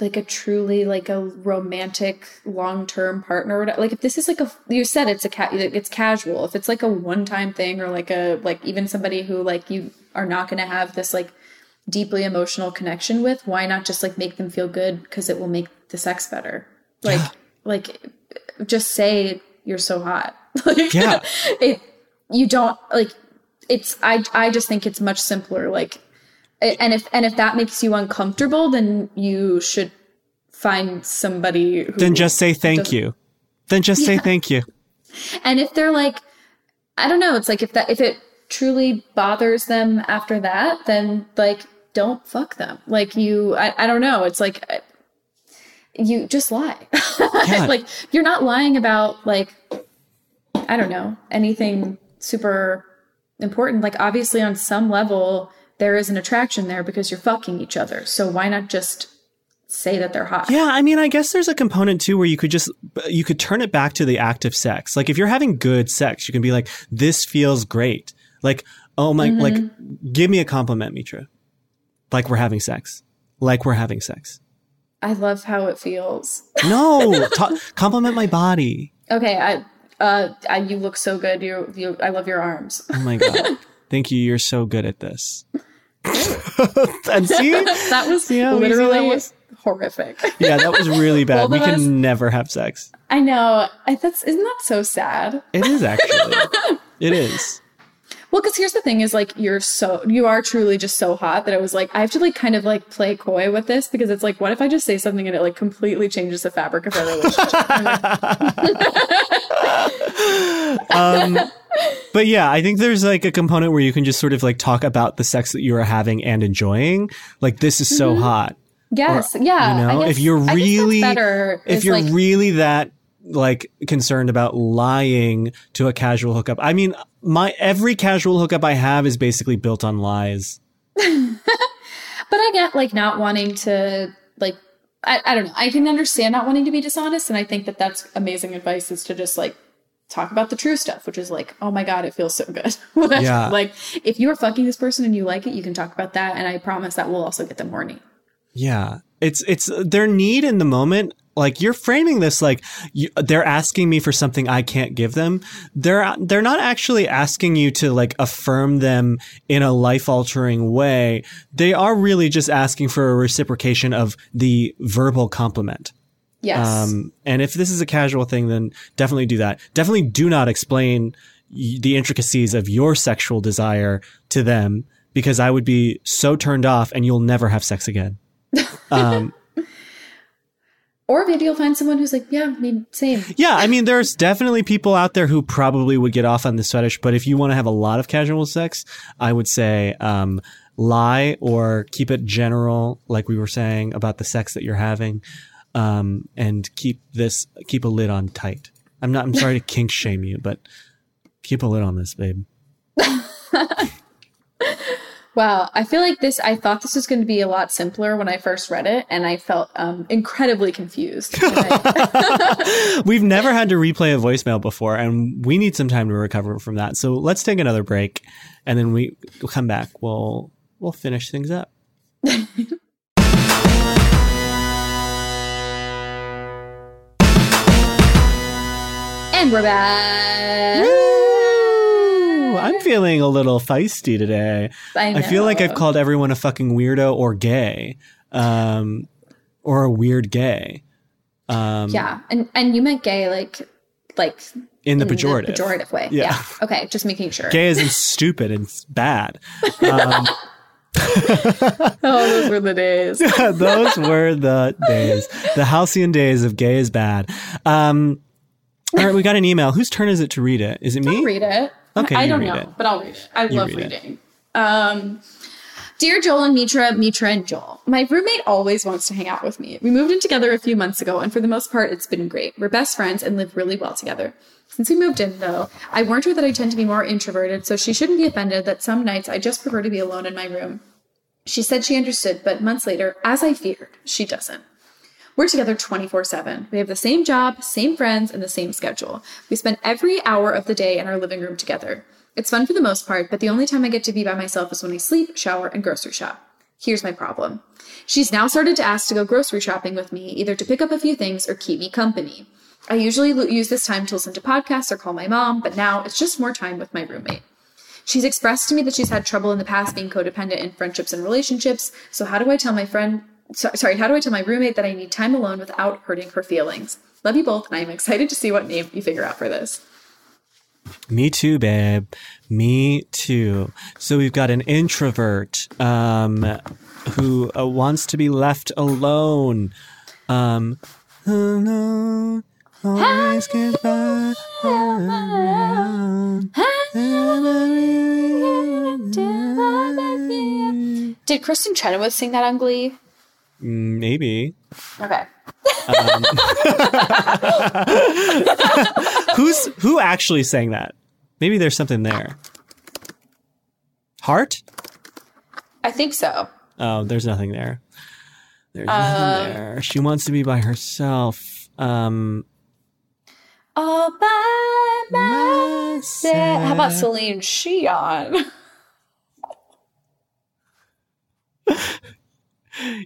like a truly like a romantic long term partner, or like if this is like a you said it's a cat it's casual. If it's like a one time thing or like a like even somebody who like you are not going to have this like deeply emotional connection with, why not just like make them feel good because it will make the sex better? Like like just say you're so hot. like Yeah. it you don't like it's I I just think it's much simpler like and if and if that makes you uncomfortable then you should find somebody who then just say thank you. Then just say thank you. And if they're like i don't know it's like if that if it truly bothers them after that then like don't fuck them. Like you i, I don't know it's like you just lie. Yeah. like you're not lying about like i don't know anything super important. Like obviously on some level there is an attraction there because you're fucking each other so why not just say that they're hot Yeah, I mean, I guess there's a component too where you could just you could turn it back to the act of sex. Like if you're having good sex, you can be like, "This feels great." Like, "Oh my, like, give me a compliment, Mitra." Like we're having sex. Like we're having sex. i love how it feels No, ta- compliment my body. Okay, I, uh, I, you look so good. You, you, I love your arms. Oh my god, thank you. You're so good at this. and see, That was Yeah, we see that literally was- horrific. yeah, that was really bad. Both We can us- never have sex. I know. I, that's isn't that so sad? It is actually. it is. Well, because here's the thing: is like you're so you are truly just so hot that I was like I have to like kind of like play coy with this because it's like what if I just say something and it like completely changes the fabric of our relationship? um, But yeah, I think there's like a component where you can just sort of like talk about the sex that you are having and enjoying. Like this is so hot. yes, yeah. You know, I guess, if you're I guess that's really better, if you're like, really that like concerned about lying to a casual hookup. I mean, my every casual hookup I have is basically built on lies. But I get like not wanting to like I, I don't know. I can understand not wanting to be dishonest, and I think that that's amazing advice is to just like talk about the true stuff, which is like, oh my god, it feels so good. Yeah. like if you are fucking this person and you like it, you can talk about that, and I promise that will also get them horny. Yeah. It's it's their need in the moment. Like you're framing this like you, they're asking me for something I can't give them. They're they're not actually asking you to like affirm them in a life altering way. They are really just asking for a reciprocation of the verbal compliment. Yes. Um, and if this is a casual thing, then definitely do that. Definitely do not explain the intricacies of your sexual desire to them because I would be so turned off and you'll never have sex again. Um, or maybe you'll find someone who's like, yeah, mean, same. yeah, I mean, there's definitely people out there who probably would get off on this fetish, but if you want to have a lot of casual sex, I would say, um, lie or keep it general, like we were saying about the sex that you're having, um, and keep this, keep a lid on tight. I'm not, I'm sorry to kink shame you, but keep a lid on this, babe. Wow, I feel like this. I thought this was going to be a lot simpler when I first read it, and I felt um, incredibly confused. We've never had to replay a voicemail before, and we need some time to recover from that. So let's take another break, and then we we'll come back. We'll we'll finish things up. and we're back. Ooh, I'm feeling a little feisty today. I, I feel like I've called everyone a fucking weirdo or gay, um, or a weird gay. Um, Yeah, and and you meant gay, like like in the in pejorative. pejorative way. Yeah. Yeah. Okay, just making sure. Gay isn't stupid and bad. Um, Oh, those were the days. those were the days, the halcyon days of gay is bad. Um, all right, we got an email. Whose turn is it to read it? Is it me? I'll read it. Okay, I you don't know, it. but I'll read it. I love read reading. Um, Dear Joel and Mitra, Mitra and Joel, my roommate always wants to hang out with me. We moved in together a few months ago, and for the most part, it's been great. We're best friends and live really well together. Since we moved in, though, I warned her that I tend to be more introverted, so she shouldn't be offended that some nights I just prefer to be alone in my room. She said she understood, but months later, as I feared, she doesn't. We're together 24 7. We have the same job, same friends, and the same schedule. We spend every hour of the day in our living room together. It's fun for the most part, but the only time I get to be by myself is when I sleep, shower, and grocery shop. Here's my problem. She's now started to ask to go grocery shopping with me, either to pick up a few things or keep me company. I usually use this time to listen to podcasts or call my mom, but now it's just more time with my roommate. She's expressed to me that she's had trouble in the past being codependent in friendships and relationships. So how do I tell my friend, so, sorry, how do I tell my roommate that I need time alone without hurting her feelings? Love you both, and I'm excited to see what name you figure out for this. Me too, babe. Me too. So we've got an introvert um, who uh, wants to be left alone. Um, alone, always goodbye. Did Kristin Chenoweth sing that on Glee? Maybe. Okay. Who's who actually sang that? Maybe there's something there. Heart? I think so. Oh, there's nothing there. There's nothing there. She wants to be by herself. Um, All by myself. How about Celine Sheon?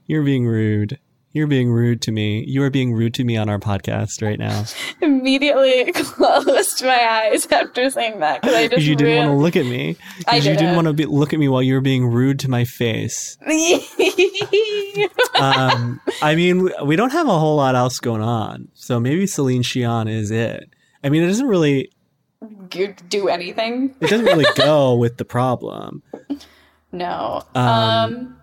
You're being rude. You're being rude to me. You are being rude to me on our podcast right now. Immediately closed my eyes after saying that because I just you didn't want to look at me. Because you didn't want to be, look at me while you were being rude to my face. Um, I mean, we don't have a whole lot else going on. So maybe Celine Sheon is it. I mean, it doesn't really, do anything? it doesn't really go with the problem. No. Um, Um.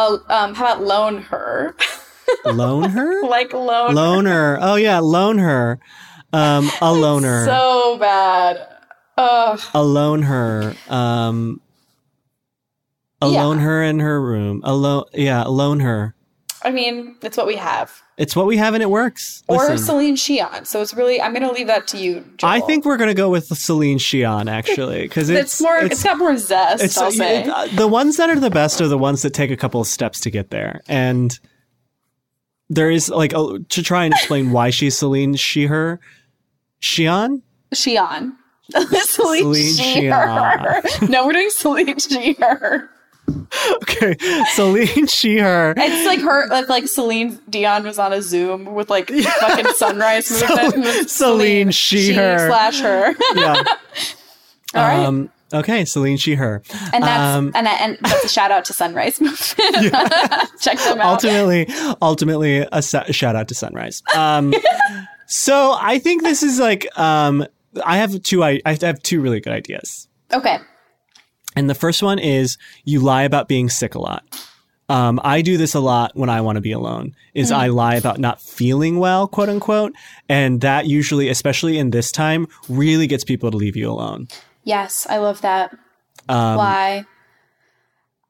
Oh, um. How about loan her? Loan her? like loan. Loner. Oh yeah, loan her. Um, a loner. So bad. Ugh. alone her. Um, alone her in her room. Alone. Yeah, alone her. I mean, it's what we have. It's what we have and it works. Or Listen, Celine Sheon. So it's really. I'm gonna leave that to you. Joel. I think we're gonna go with Celine Sheon actually because it's, it's, more. it's got more zest. it's- I'll say. it- uh, the ones that are the best are the ones that take a couple of steps to get there, and there is like a, to try and explain why she's Celine she her Sheon. Sheon. Celine, Celine Sheer. no, we're doing Celine Sheer. Okay, Celine she her. It's like her, like, like Celine Dion was on a Zoom with like fucking sunrise movement. it's Celine she, her. slash her. Yeah. All right, Um, okay, Celine she her. and that's um, and and that's a shout out to Sunrise movement. Check them out. ultimately ultimately a sa- shout out to sunrise um so i think this is like um i have two i, I have two really good ideas Okay, and the first one is you lie about being sick a lot um, I do this a lot when I want to be alone. Is I lie about not feeling well, quote unquote, and that usually, especially in this time, really gets people to leave you alone. yes, I love that. Um, Why?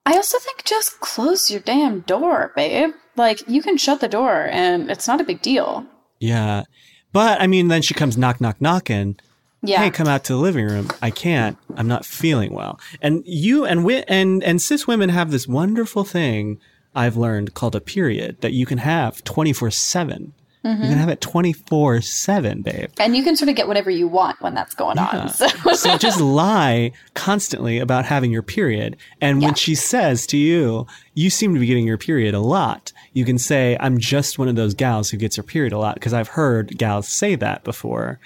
I also think just close your damn door, babe. Like you can shut the door, and it's not a big deal. Yeah, but I mean, then she comes knock, knock, knocking. Yeah. hey, come out to the living room. I can't. I'm not feeling well. And you and wi- and and cis women have this wonderful thing I've learned called a period that you can have 24 seven. You Mm-hmm. can have it 24 seven, babe. and you can sort of get whatever you want when that's going on. So. So just lie constantly about having your period. And Yeah. when she says to you, you seem to be getting your period a lot, you can say, I'm just one of those gals who gets her period a lot. Because I've heard gals say that before.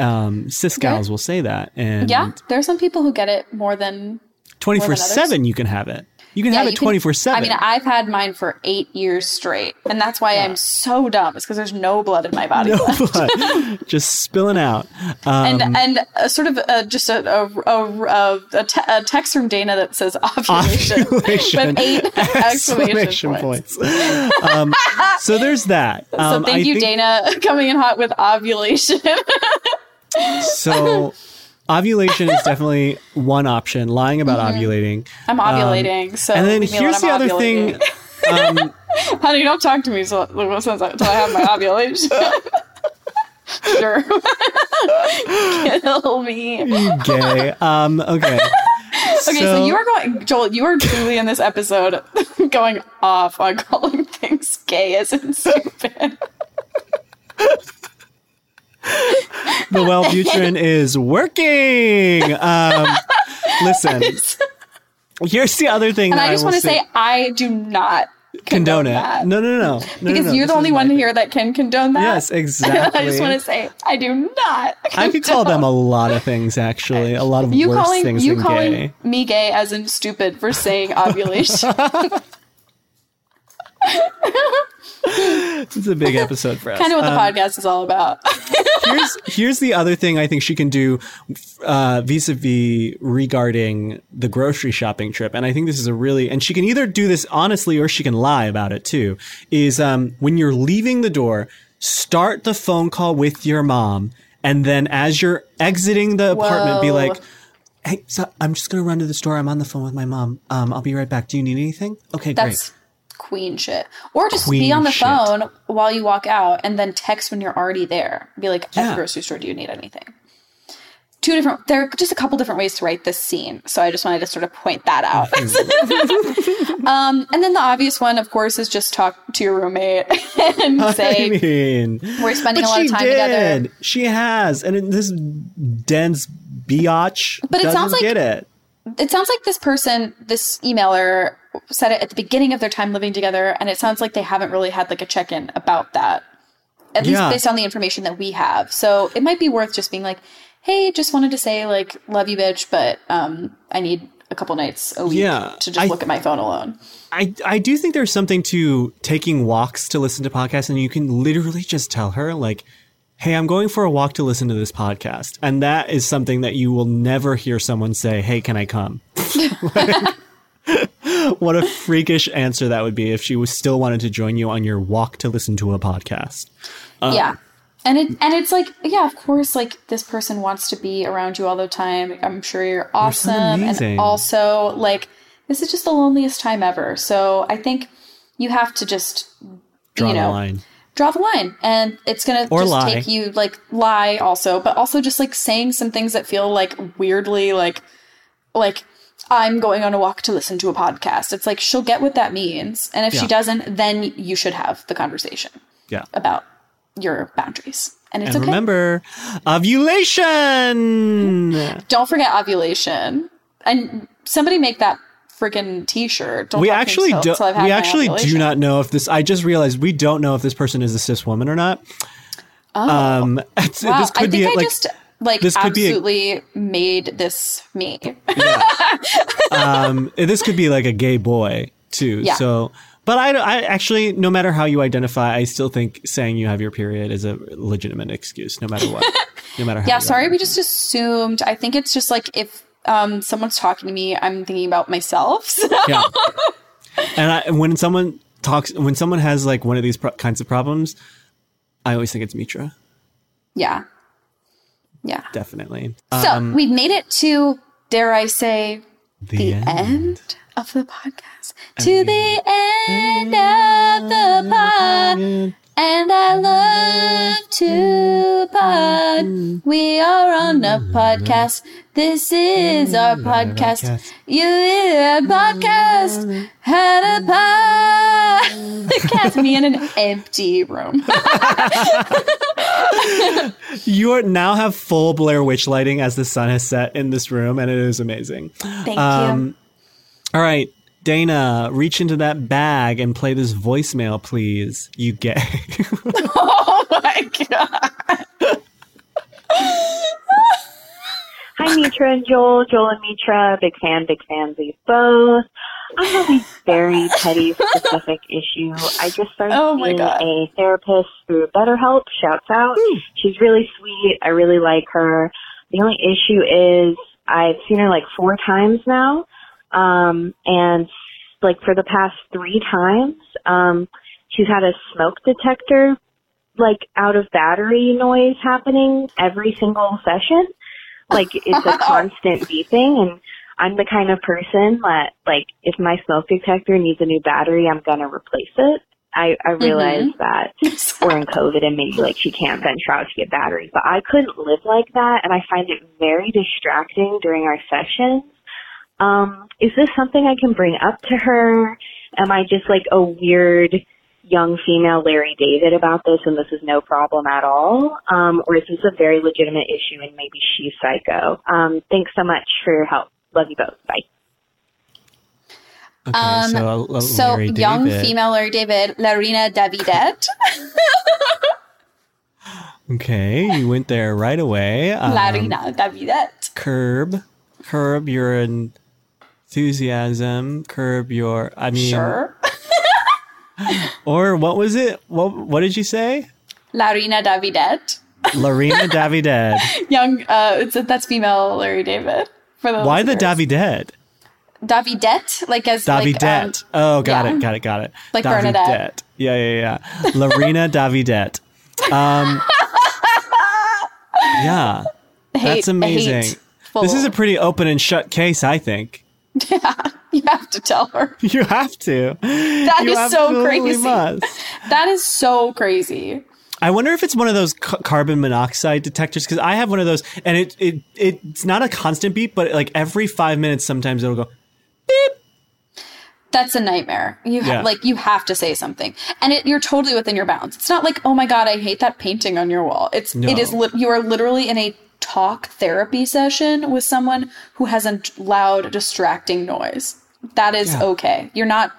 Um, cis gals will say that. And yeah, there are some people who get it more than twenty four seven. you can have it. You can Yeah, have it 24 7. I mean, I've had mine for eight years straight, and that's why I'm so dumb. It's because there's no blood in my body left. but just spilling out. Um, And and uh, sort of uh, just a a, a, a, te- a text from Dana that says ovulation, Ovulation. with eight exclamation, points. points. um, so there's that. So Um, thank I you, think- Dana, coming in hot with ovulation. So ovulation is definitely one option. Lying about ovulating. I'm ovulating, so Um, And then leave me alone, here's the other thing. Um, Honey, don't talk to me so, since I, until I have my ovulation. sure. Kill me. gay. Um, okay. Okay, so, you are going, Joel. You are truly in this episode going off on calling things gay as in stupid. The Wellbutrin is working. Um, listen, here's the other thing. And that I just want to say, I do not condone condone it. that. No, no, no, no. no because no, you're the only one thing. here that can condone that. Yes, exactly. I just want to say, I do not. I could call them a lot of things, actually. A lot of you worse calling things you than calling gay. me gay as in stupid for saying ovulation. It's a big episode for us. kind of what the Um, podcast is all about. here's here's the other thing I think she can do uh, vis-a-vis regarding the grocery shopping trip, and I think this is a really and she can either do this honestly or she can lie about it too. Is um, when you're leaving the door, start the phone call with your mom, and then as you're exiting the apartment, be like. Hey, so I'm just gonna run to the store. I'm on the phone with my mom. Um, I'll be right back. Do you need anything? Okay, That's queen shit. Or just be on the shit. phone while you walk out and then text when you're already there. Be like, at Yeah. the grocery store, do you need anything? Two different, there are just a couple different ways to write this scene. So I just wanted to sort of point that out. um, and then the obvious one, of course, is just talk to your roommate and say, I mean, we're spending a lot of time did. together. She has, and this dense biatch But it doesn't sounds like- get it. It sounds like this person, this emailer, said it at the beginning of their time living together, and it sounds like they haven't really had like a check in about that. At least based on the information that we have. So it might be worth just being like, hey, just wanted to say like, love you, bitch, but um, I need a couple nights a week Yeah, to just I- look at my phone alone. I, I do think there's something to taking walks to listen to podcasts, and you can literally just tell her, like, hey, I'm going for a walk to listen to this podcast. And that is something that you will never hear someone say, hey, can I come? Like, what a freakish answer that would be if she was still wanted to join you on your walk to listen to a podcast. Um, yeah. And it and it's like, yeah, of course, like this person wants to be around you all the time. I'm sure you're awesome. amazing. And also, like, this is just the loneliest time ever. So I think you have to just Draw you the know, line. Draw the line and it's gonna Or just lie. take you like lie also but also just like saying some things that feel like weirdly like like i'm going on a walk to listen to a podcast it's like she'll get what that means and if Yeah. she doesn't then you should have the conversation Yeah. about your boundaries and it's And okay remember, ovulation. don't forget ovulation and somebody make that freaking t-shirt don't we talk to me actually do. I've We actually do not know if this. I just realized we don't know if this person is a cis woman or not. Um, Wow, this could I be think I like just like this could be a- absolutely made this me. yeah. um, this could be like a gay boy too. Yeah. So, but I, I actually, no matter how you identify, I still think saying you have your period is a legitimate excuse, no matter what. no matter how. Yeah, sorry, we just assumed. I think it's just like if um someone's talking to me, I'm thinking about myself. So. Yeah. and I, when someone talks, when someone has like one of these pro- kinds of problems, I always think it's Mitra. yeah. Yeah. Definitely. So we've made it to, dare I say, the, end. end. of the podcast. To the end of the pod. And I love to pod. We are on a podcast. This is our podcast. You hear a podcast. Had a podcast. Me in an empty room. You are, now have full Blair Witch lighting as the sun has set in this room, and it is amazing. Thank Um, you. All right, Dana, reach into that bag and play this voicemail, please. You gay. Oh my god. Hi, Mitra and Joel. Joel and Mitra, big fan, big fans of you both. I have a very petty, specific issue. I just started Oh my seeing God. a therapist through BetterHelp. Shouts out. She's really sweet. I really like her. The only issue is I've seen her like four times now. Um, and like for the past three times, um, she's had a smoke detector like out of battery noise happening every single session Like it's a constant beeping and I'm the kind of person that like if my smoke detector needs a new battery, I'm gonna replace it. I, I realize that we're in COVID and maybe like she can't venture out to get batteries, but I couldn't live like that and I find it very distracting during our sessions. Um, is this something I can bring up to her? Am I just like a weird young female Larry David about this and this is no problem at all? Um, or is this a very legitimate issue and maybe she's psycho? Um, thanks so much for your help. Love you both. Bye. Okay, Um, so, uh, So young David. female Larry David, Larina Davidet. Okay, you went there right away. Um, Larina Davidet. curb, curb your enthusiasm. Curb your. I mean, Sure. or what was it? What What did you say? Larina Davidet. Larina Davided. Young, uh, it's that's female Larry David. For the Why the listeners. Davided? Davidet? Like as Davidette. Like, um, oh, got yeah. it, got it, got it. Like Davidette. Bernadette. Yeah, yeah, yeah. Larina Davidette. Um, yeah, hate- that's amazing. This is a pretty open and shut case, I think. Yeah, you have to tell her. You have to. That you is so crazy. must. That is so crazy. I wonder if it's one of those ca- carbon monoxide detectors because I have one of those, and it, it it's not a constant beep, but like every five minutes, sometimes it'll go. Beep. That's a nightmare. You ha- Yeah. like you have to say something, and it, you're totally within your bounds. It's not like, oh my god, I hate that painting on your wall. It's No. it is li- you are literally in a talk therapy session with someone who has a loud, distracting noise. That is Yeah. okay. You're not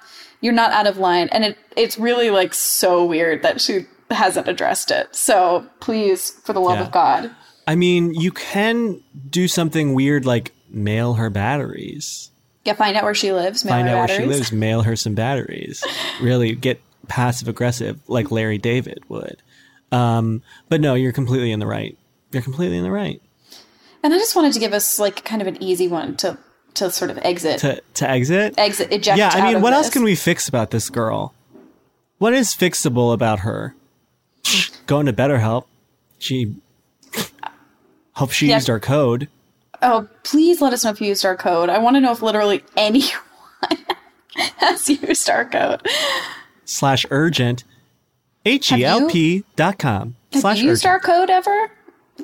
you're not out of line, and it it's really like so weird that she hasn't addressed it. So please, for the love Yeah. of God, I mean, you can do something weird like mail her batteries. yeah, find out where she lives. mail Find her out where she lives, mail her some batteries. Really get passive aggressive like Larry David would. Um, but no, you're completely in the right. You're completely in the right And I just wanted to give us like kind of an easy one to to sort of exit to to exit. exit eject. yeah, I mean, what else can we fix about this girl? What is fixable about her? Going to BetterHelp. She hope she Yeah. used our code. Oh, please let us know if you used our code. I want to know if literally anyone has used our code. slash urgent H E L P dot com Have slash you used urgent. our code ever,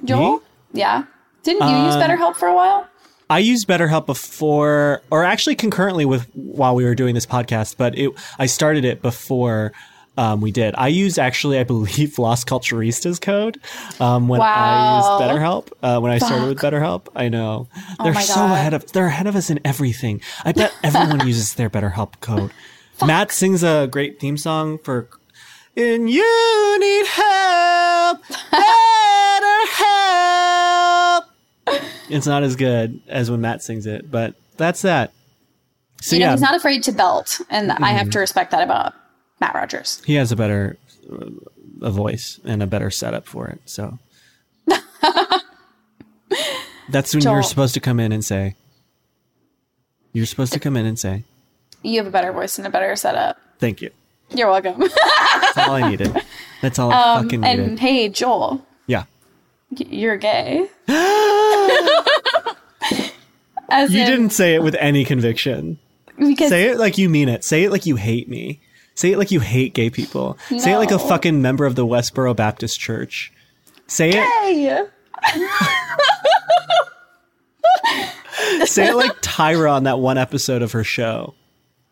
Joel? Me? Yeah. Didn't you use Um, BetterHelp for a while? I used BetterHelp before, or actually concurrently with while we were doing this podcast, but it I started it before um, we did. I used actually, I believe, Las Culturistas code um, when I used BetterHelp. Uh, when I started with BetterHelp, I know they're Oh so God. ahead of they're ahead of us in everything. I bet everyone uses their BetterHelp code. Matt sings a great theme song for. And you need help, better help. It's not as good as when Matt sings it, but that's that. So you know, yeah, he's not afraid to belt, and I have to respect that about Matt Rogers. he has a better uh, a voice and a better setup for it. So that's when Joel. you're supposed to come in and say. You're supposed to come in and say, You have a better voice and a better setup. "Thank you." You're welcome. That's all I needed. That's all I fucking needed. Um, and hey, Joel, yeah. you're gay. As You in, didn't say it with any conviction. because Say it like you mean it. Say it like you hate me. Say it like you hate gay people. Say it like a fucking member of the Westboro Baptist Church. Say it. Hey! Say it like Tyra on that one episode of her show.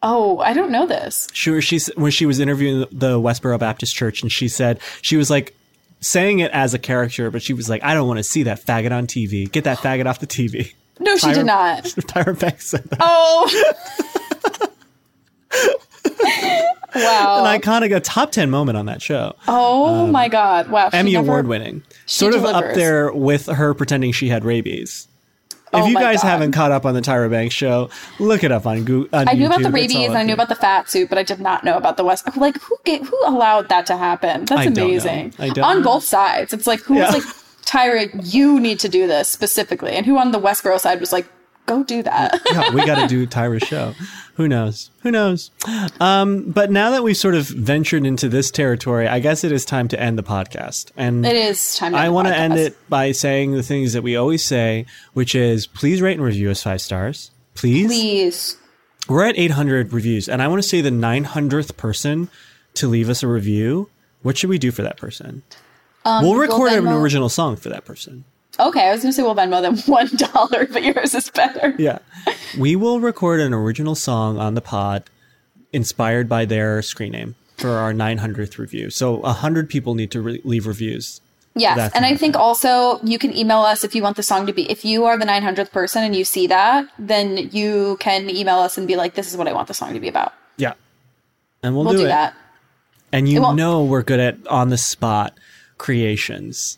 Oh, I don't know this. She she's when she was interviewing the- Westboro Baptist Church, and she said she was like saying it as a character, but she was like, "I don't want to see that faggot on TV. Get that faggot off the TV." No, she Tyra- did not. Tyra Banks said that. Oh. wow. An iconic, a top ten moment on that show. oh um, my god. Wow. Emmy never- award winning. Sort of up there with her pretending she had rabies. If Oh you guys God. haven't caught up on the Tyra Banks show, look it up on Google. On I knew about the YouTube. Rabies I knew about the fat suit, but I did not know about the West. Like, who ga- who allowed that to happen? That's I amazing. I don't on know. both sides, it's like who Yeah. was like, Tyra, you need to do this specifically, and who on the Westboro side was like, go do that. yeah, we got to do Tyra's show. Who knows? Who knows? Um, but now that we've sort of ventured into this territory, I guess it is time to end the podcast. And it is time. To I want to end it by saying the things that we always say, which is please rate and review us five stars. Please. Please. We're at 800 reviews, and I want to say the 900th person to leave us a review. What should we do for that person? Um, we'll record an original song for that person. Okay, I was gonna say we'll Venmo them one dollar, but yours is better. Yeah. we will record an original song on the pod inspired by their screen name for our 900th review. So 100 people need to re- leave reviews. Yes, That's and I think also you can email us if you want the song to be. If you are the 900th person and you see that, then you can email us and be like, "This is what I want the song to be about." Yeah. And we'll, We'll do, do it. that. And you know we're good at on the spot creations.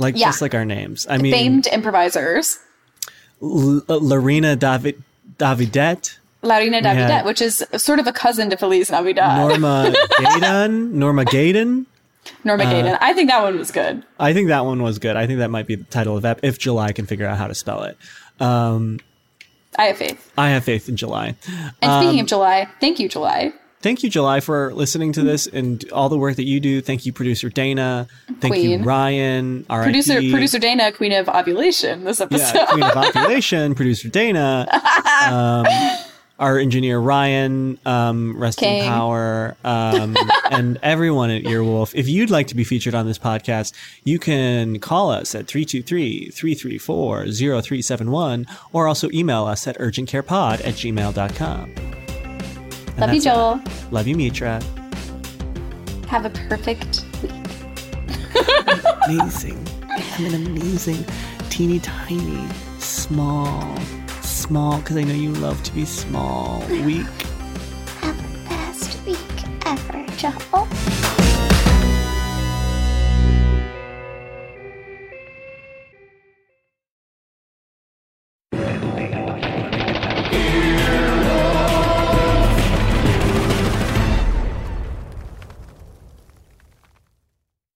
Like Yeah. just like our names. I mean Famed improvisers, L- Larina David Davidette, Laurina had- Davidet, which is sort of a cousin to Feliz Navidad. Norma Gaydon, Norma Gaydon. Norma uh, Gaydon. I think that one was good. I think that one was good. I think that might be the title of that if July can figure out how to spell it. Um, I have faith. I have faith in July. And Um, speaking of July, thank you, July. Thank you, July, for listening to this and all the work that you do. Thank you, producer Dana. Thank you, Queen. Ryan. RIP. Producer producer Dana, Queen of Ovulation. This episode. yeah, Queen of Population, producer Dana, um, our engineer Ryan, um, rest King. in power, um, and everyone at Earwolf. If you'd like to be featured on this podcast, you can call us at 323-334-0371 or also email us at urgentcarepod at gmail.com. And Love you, Joel. It. Love you, Mitra. Have a perfect week. amazing. I'm an amazing, teeny tiny, small, small, because I know you love to be small, week. Have the best week ever, Joel.